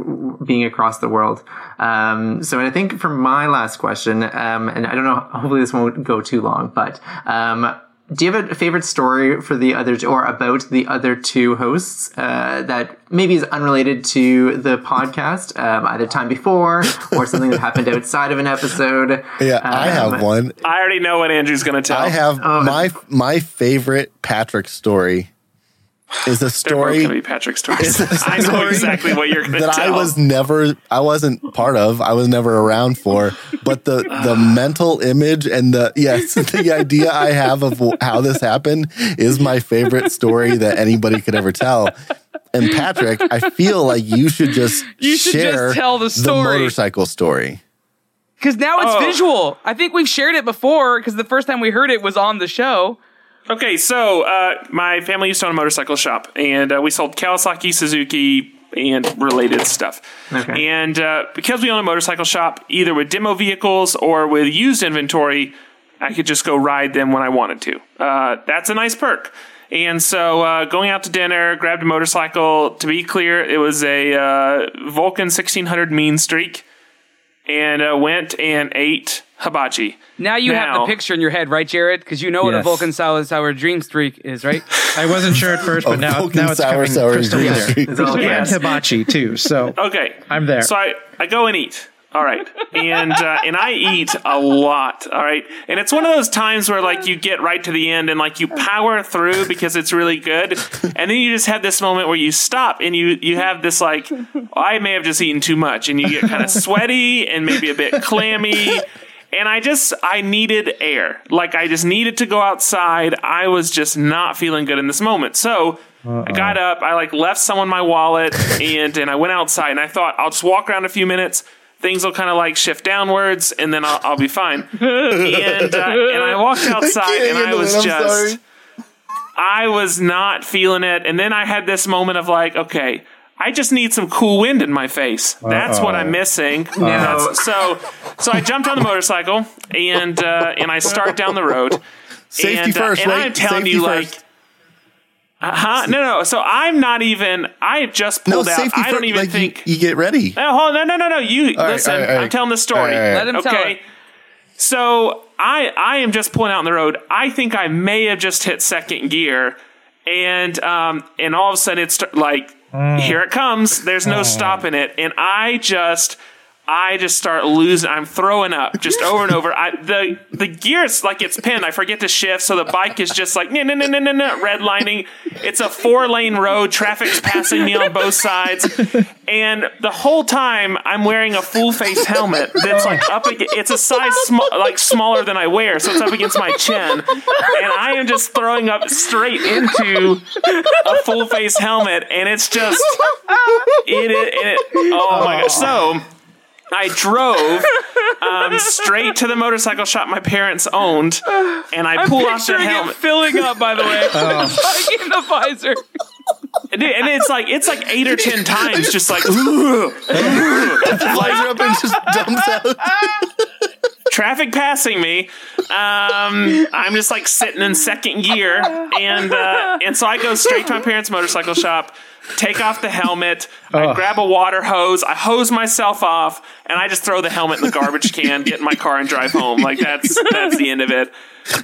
Speaker 2: being across the world. Um, so I think for my last question, um, and I don't know, hopefully this won't go too long, but um, do you have a favorite story for the other or about the other two hosts uh, that maybe is unrelated to the podcast, um, either time before or something that happened outside of an episode?
Speaker 6: yeah, I
Speaker 2: Um,
Speaker 6: have one.
Speaker 4: I already know what Andrew's going to tell.
Speaker 6: I have
Speaker 2: Oh.
Speaker 6: my my favorite Patrick story is a story
Speaker 4: going to be Patrick's stories.
Speaker 6: It's a
Speaker 4: I know exactly what you're going to
Speaker 6: that
Speaker 4: tell.
Speaker 6: I was never I wasn't part of. I was never around for. But the the mental image and the yes, the idea I have of how this happened is my favorite story that anybody could ever tell. And Patrick, I feel like you should just
Speaker 5: You should just
Speaker 6: share
Speaker 5: tell the story.
Speaker 6: the motorcycle story.
Speaker 5: Because now it's
Speaker 4: Oh.
Speaker 5: visual. I think we've shared it before because the first time we heard it was on the show.
Speaker 4: Okay, so uh, my family used to own a motorcycle shop, and uh, we sold Kawasaki, Suzuki, and related stuff.
Speaker 2: Okay.
Speaker 4: And uh, because we own a motorcycle shop, either with demo vehicles or with used inventory, I could just go ride them when I wanted to. Uh, that's a nice perk. And so, uh, going out to dinner, grabbed a motorcycle. To be clear, it was a uh, Vulcan 1600 Mean Streak, and uh, went and ate hibachi.
Speaker 5: Now you have the picture in your head, right, Jared? Because you know what a Vulcan Sour Sour Dream Streak is, right?
Speaker 3: I wasn't sure at first, but now,
Speaker 6: Vulcan
Speaker 3: now it's
Speaker 6: sour,
Speaker 3: coming
Speaker 6: sour
Speaker 3: crystal
Speaker 6: Dream
Speaker 3: clear.
Speaker 6: Streak.
Speaker 3: And
Speaker 2: yes.
Speaker 3: hibachi too. So
Speaker 4: Okay,
Speaker 3: I'm there.
Speaker 4: So I, I go and eat. All right, and uh, and I eat a lot. All right, and it's one of those times where like you get right to the end and like you power through because it's really good, and then you just have this moment where you stop and you you have this like I may have just eaten too much, and you get kind of sweaty and maybe a bit clammy. And I just I needed air. Like I just needed to go outside. I was just not feeling good in this moment. So I got up, I like left someone my wallet and and I went outside and I thought I'll just walk around a few minutes. Things will kind of like shift downwards and then I'll, I'll be fine. and uh, and I walked outside
Speaker 6: can't
Speaker 4: and I was
Speaker 6: it,
Speaker 4: just
Speaker 6: sorry.
Speaker 4: I was not feeling it. And then I had this moment of like, okay, I just need some cool wind in my face. That's what I'm missing. And that's- so, so I jumped on the motorcycle and uh, and I start down the road.
Speaker 6: Safety
Speaker 4: and, uh,
Speaker 6: first,
Speaker 4: and
Speaker 6: wait.
Speaker 4: I'm telling
Speaker 6: Safety
Speaker 4: you,
Speaker 6: first.
Speaker 4: like, uh, huh? No, no. So I'm not even. I have just
Speaker 6: No,
Speaker 4: pulled out.
Speaker 6: safety
Speaker 4: I don't
Speaker 6: first.
Speaker 4: even
Speaker 6: like,
Speaker 4: think.
Speaker 6: you, you get ready.
Speaker 4: No, hold on, no, no, no, no. You
Speaker 6: right,
Speaker 4: listen.
Speaker 6: all right, all
Speaker 4: I'm telling the story.
Speaker 6: All right, all right.
Speaker 5: Let him tell
Speaker 4: okay.
Speaker 5: it.
Speaker 4: So I I am just pulling out on the road. I think I may have just hit second gear, and um and all of a sudden it's like here it comes. There's no stopping it, and I just. I just start losing. I'm throwing up just over and over. I, the the gears like it's pinned. I forget to shift, so the bike is just like no no no no no no redlining. It's a four lane road. Traffic's passing me on both sides, and the whole time I'm wearing a full face helmet that's like up. It's a size sm- like smaller than I wear, so it's up against my chin, and I am just throwing up straight into a full face helmet, and it's just it. it, it oh my gosh! So. I drove um, straight to the motorcycle shop my parents owned, and I pull off the helmet.
Speaker 5: it filling up, by the way. like in the visor.
Speaker 4: Dude, and it's like it's like eight or ten times, just like like
Speaker 6: Flies up and just dumps out.
Speaker 4: traffic passing me. Um, I'm just like sitting in second gear, and uh, and so I go straight to my parents' motorcycle shop, take off the helmet, I grab a water hose, I hose myself off, and I just throw the helmet in the garbage can, get in my car, and drive home. Like that's that's the end of it.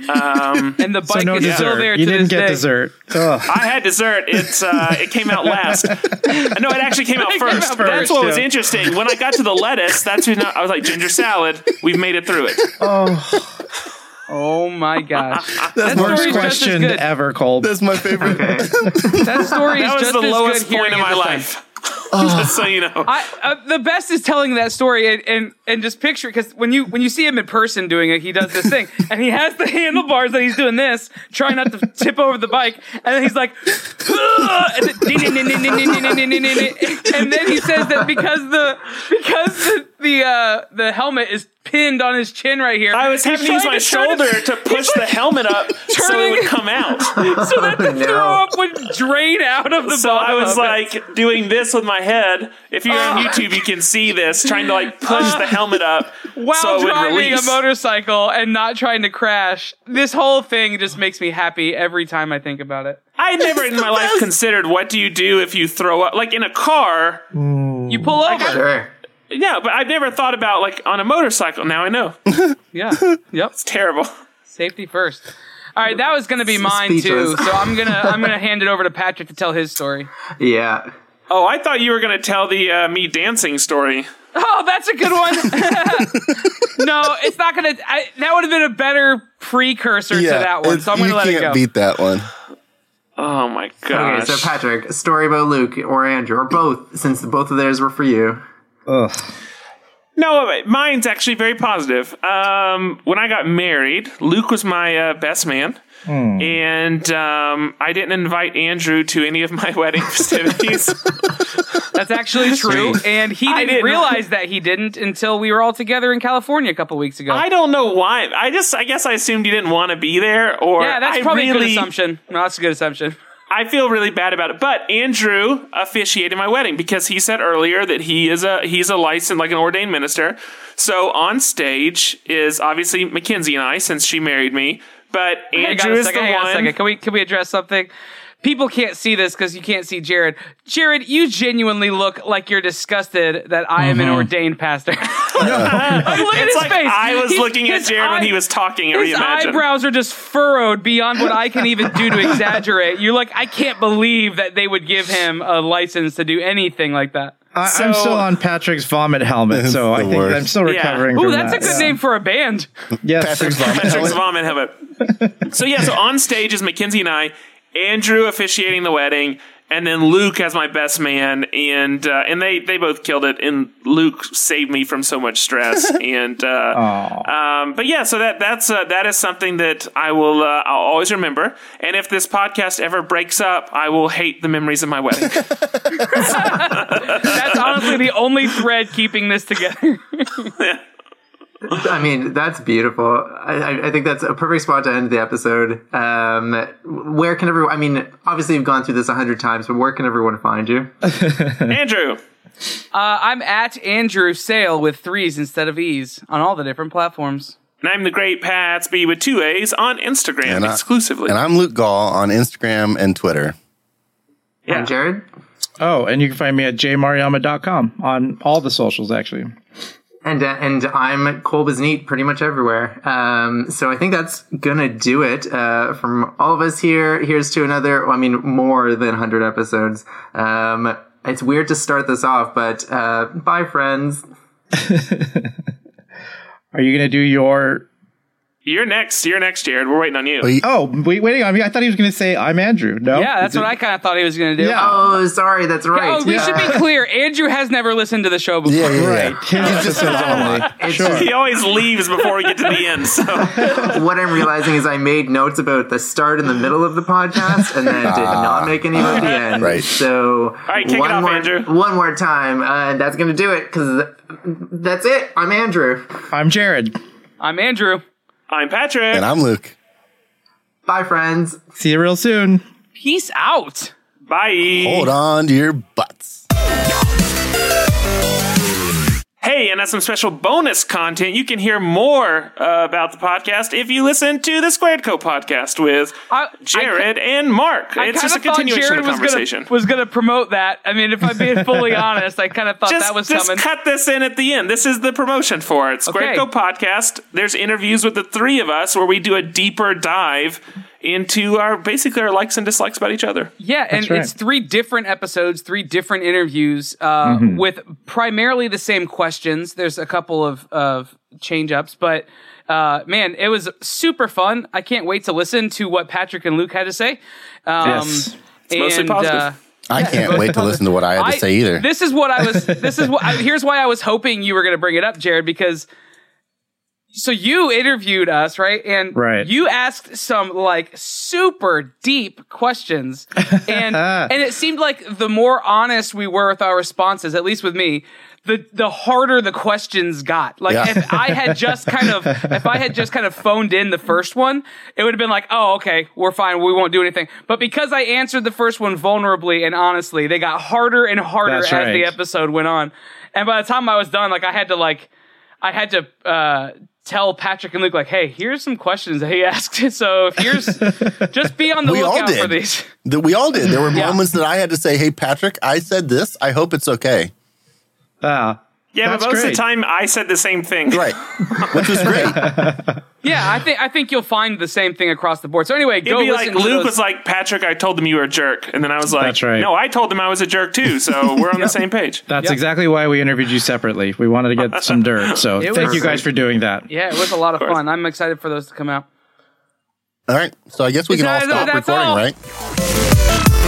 Speaker 4: Um,
Speaker 5: And the
Speaker 3: So
Speaker 5: bike
Speaker 3: no
Speaker 5: is still there
Speaker 3: You
Speaker 5: to
Speaker 3: didn't
Speaker 5: this
Speaker 3: get
Speaker 5: day.
Speaker 3: dessert. Ugh.
Speaker 4: I had dessert. It's uh, it came out last. no, it actually came out
Speaker 5: It came
Speaker 4: first.
Speaker 5: out
Speaker 4: But that's
Speaker 3: first,
Speaker 4: what was interesting. When I got to the lettuce, that's when I was like ginger salad. We've made it through it.
Speaker 5: Oh my gosh.
Speaker 6: That's
Speaker 5: That
Speaker 6: my,
Speaker 5: story's just as
Speaker 3: Question
Speaker 5: good.
Speaker 3: ever, Cole.
Speaker 6: that's my favorite.
Speaker 5: That story is
Speaker 4: That was
Speaker 5: just
Speaker 4: the
Speaker 5: as
Speaker 4: lowest
Speaker 5: good
Speaker 4: point
Speaker 5: hearing
Speaker 4: of my
Speaker 5: this time.
Speaker 4: life. Just so you know.
Speaker 5: I, uh, the best is telling that story and and, and just picture because when you when you see him in person doing it, he does this thing and he has the handlebars and he's doing this, trying not to tip over the bike, and then he's like, and, then, and then he says that because the because the the uh, the helmet is pinned on his chin right here,
Speaker 4: I was having to use my
Speaker 5: turn it-
Speaker 4: shoulder to push the helmet up so it would come out.
Speaker 5: so that the oh,
Speaker 2: no.
Speaker 5: throw up would drain out of the
Speaker 4: So I was
Speaker 5: of it.
Speaker 4: like doing this with my head. If you're on uh, YouTube, you can see this, trying to like push the uh, helmet up
Speaker 5: while
Speaker 4: so it would
Speaker 5: driving
Speaker 4: release.
Speaker 5: a motorcycle and not trying to crash. This whole thing just makes me happy every time I think about it.
Speaker 4: I never in my life considered what do you do if you throw up like in a car. Hmm.
Speaker 5: You pull over.
Speaker 2: Sure.
Speaker 4: Yeah, but I've never thought about like on a motorcycle. Now I know.
Speaker 5: Yeah. Yep.
Speaker 4: It's terrible.
Speaker 5: Safety first. All right, that was going to be mine too. So I'm gonna I'm gonna hand it over to Patrick to tell his story.
Speaker 2: Yeah.
Speaker 4: Oh, I thought you were going to tell the uh, me dancing story.
Speaker 5: Oh, that's a good one. no, it's not gonna. I, that would have been a better precursor
Speaker 6: Yeah,
Speaker 5: to that one. So I'm gonna let it
Speaker 6: can't
Speaker 5: go.
Speaker 6: beat that one.
Speaker 4: Oh my gosh.
Speaker 2: Okay, so Patrick, story about Luke or Andrew or both, since both of theirs were for you.
Speaker 3: Ugh.
Speaker 4: No, mine's actually very positive. Um, when I got married, Luke was my uh, best man. And um, I didn't invite Andrew to any of my wedding festivities.
Speaker 5: That's actually true, and he
Speaker 4: I
Speaker 5: didn't,
Speaker 4: didn't-
Speaker 5: realize that he didn't until we were all together in California a couple weeks ago.
Speaker 4: I don't know why. I just, I guess I assumed you didn't want to be there, or
Speaker 5: yeah, that's
Speaker 4: I
Speaker 5: probably a good assumption. No, that's a good assumption.
Speaker 4: I feel really bad about it. But Andrew officiated my wedding because he said earlier that he is a he's a licensed like an ordained minister. So on stage is obviously Mackenzie and I since she married me. But Andrew is the
Speaker 5: hang on a
Speaker 4: one.
Speaker 5: second. Can we can we address something? People can't see this because you can't see Jared. Jared, you genuinely look like you're disgusted that I am an mm-hmm. ordained pastor. like, look at
Speaker 4: It's
Speaker 5: his
Speaker 4: like
Speaker 5: face.
Speaker 4: I was
Speaker 5: He's-
Speaker 4: looking at
Speaker 5: his
Speaker 4: Jared when he was talking. I
Speaker 5: His
Speaker 4: imagine.
Speaker 5: eyebrows are just furrowed beyond what I can even do to exaggerate. You're like, I can't believe that they would give him a license to do anything like that.
Speaker 3: I, I'm
Speaker 4: So-
Speaker 3: still on Patrick's vomit helmet, so I think
Speaker 6: worst.
Speaker 3: I'm still recovering.
Speaker 4: Yeah.
Speaker 3: recovering
Speaker 5: Ooh,
Speaker 3: from
Speaker 5: that's
Speaker 3: that.
Speaker 5: a good name for a band.
Speaker 3: Yes.
Speaker 6: Patrick's vomit
Speaker 4: Patrick's vomit helmet. so yeah, so on stage is Mackenzie and I, Andrew officiating the wedding, and then Luke as my best man, and uh, and they they both killed it, and Luke saved me from so much stress, and uh, um, but yeah, so that that's uh, that is something that I will uh, I'll always remember, and if this podcast ever breaks up, I will hate the memories of my wedding.
Speaker 5: That's honestly the only thread keeping this together.
Speaker 2: I mean, that's beautiful. I, I- I think that's a perfect spot to end the episode. Um, where can everyone? I mean, obviously you've gone through this a hundred times, but where can everyone find you?
Speaker 4: Andrew.
Speaker 5: Uh, I'm at Andrew Sale with threes instead of e's on all the different platforms.
Speaker 4: And I'm the great Patsby with two A's on Instagram
Speaker 6: And I-
Speaker 4: exclusively.
Speaker 6: And I'm Luke Gall on Instagram and Twitter.
Speaker 4: yeah.
Speaker 2: And Jared.
Speaker 3: Oh, and you can find me at jmariama.com on all the socials, actually.
Speaker 2: And uh, and I'm Kolb is neat pretty much everywhere. Um, so I think that's gonna do it uh, from all of us here. Here's to another. I mean, more than 100 episodes. Um, it's weird to start this off, but uh, bye, friends.
Speaker 3: Are you to do your.
Speaker 4: You're next. You're next, Jared. We're waiting on you.
Speaker 6: Well, you-
Speaker 3: Oh, wait, waiting on me. I thought he was going to say, I'm Andrew. No?
Speaker 5: Yeah, that's what I kind of thought he was going to do.
Speaker 3: Yeah.
Speaker 2: Oh, sorry, that's right.
Speaker 5: Oh, we should be clear. Andrew has never listened to the show before.
Speaker 6: yeah, yeah,
Speaker 3: Right.
Speaker 6: yeah.
Speaker 3: His episodes only.
Speaker 2: It's
Speaker 3: Sure.
Speaker 4: He always leaves before we get to the end. So
Speaker 2: what I'm realizing is I made notes about the start and the middle of the podcast, and then did not make any about the end.
Speaker 6: Right.
Speaker 2: So,
Speaker 4: right, kick it
Speaker 2: one
Speaker 4: off,
Speaker 2: more,
Speaker 4: Andrew.
Speaker 2: One more time, uh, and that's going to do it because that's it. I'm Andrew.
Speaker 3: I'm Jared.
Speaker 5: I'm Andrew.
Speaker 4: I'm Patrick.
Speaker 6: And I'm Luke.
Speaker 2: Bye, friends.
Speaker 3: See you real soon.
Speaker 5: Peace out.
Speaker 4: Bye.
Speaker 6: Hold on to your butts.
Speaker 4: Hey, and as some special bonus content, you can hear more uh, about the podcast if you listen to the Squared Co podcast with
Speaker 5: I-
Speaker 4: Jared and Mark.
Speaker 5: I
Speaker 4: it's just a continuation
Speaker 5: Jared
Speaker 4: of the
Speaker 5: was
Speaker 4: conversation.
Speaker 5: Was going to promote that. I mean, if I'm being fully honest, I kind of thought
Speaker 4: just,
Speaker 5: that was
Speaker 4: just
Speaker 5: coming.
Speaker 4: cut this in at the end. This is the promotion for it. Squared
Speaker 5: Okay.
Speaker 4: Co podcast. There's interviews with the three of us where we do a deeper dive into our basically our likes and dislikes about each other.
Speaker 5: Yeah, and
Speaker 3: right.
Speaker 5: it's three different episodes, three different interviews uh,
Speaker 3: Mm-hmm.
Speaker 5: with primarily the same questions. There's a couple of, of change ups, but uh, man, it was super fun. I can't wait to listen to what Patrick and Luke had to say. Um,
Speaker 3: Yes.
Speaker 4: It's mostly positive.
Speaker 5: uh,
Speaker 6: I can't wait to listen to what I had to
Speaker 5: I-
Speaker 6: say either.
Speaker 5: This is what I was. This is what. I, here's why I was hoping you were going to bring it up, Jared, because. So you interviewed us, right? And
Speaker 3: Right.
Speaker 5: you asked some like super deep questions, and and it seemed like the more honest we were with our responses, at least with me, the the harder the questions got. Like
Speaker 6: Yeah.
Speaker 5: if I had just kind of if I had just kind of phoned in the first one, it would have been like, oh, okay, we're fine, we won't do anything. But because I answered the first one vulnerably and honestly, they got harder and harder
Speaker 3: That's
Speaker 5: as
Speaker 3: right.
Speaker 5: the episode went on. And by the time I was done, like I had to like I had to uh tell Patrick and Luke like, hey, here's some questions that he asked. So here's just be on the
Speaker 6: We all
Speaker 5: lookout for
Speaker 6: did.
Speaker 5: these.
Speaker 6: That we all did. There were
Speaker 5: Yeah.
Speaker 6: moments that I had to say, "Hey, Patrick, I said this. I hope it's okay."
Speaker 3: Ah,
Speaker 4: Yeah,
Speaker 3: That's
Speaker 4: but most
Speaker 3: great.
Speaker 4: of the time I said the same thing.
Speaker 6: Right, which was great.
Speaker 5: Yeah, I think I think you'll find the same thing across the board. So anyway,
Speaker 4: It'd
Speaker 5: go
Speaker 4: be
Speaker 5: listen
Speaker 4: like
Speaker 5: to
Speaker 4: Luke
Speaker 5: those-
Speaker 4: was like, Patrick, I told them you were a jerk. And then I was like,
Speaker 3: That's right.
Speaker 4: No, I told them I was a jerk too. So we're on the same page.
Speaker 3: that's
Speaker 5: Yep.
Speaker 3: exactly why we interviewed you separately. We wanted to get some dirt. So
Speaker 5: It
Speaker 3: thank
Speaker 5: was-
Speaker 3: you guys for doing that.
Speaker 5: Yeah, it was a lot of
Speaker 4: course.
Speaker 5: fun. I'm excited for those to come out.
Speaker 6: All right, so I guess we
Speaker 5: Is
Speaker 6: can all stop
Speaker 5: that's
Speaker 6: recording,
Speaker 5: all?
Speaker 6: right?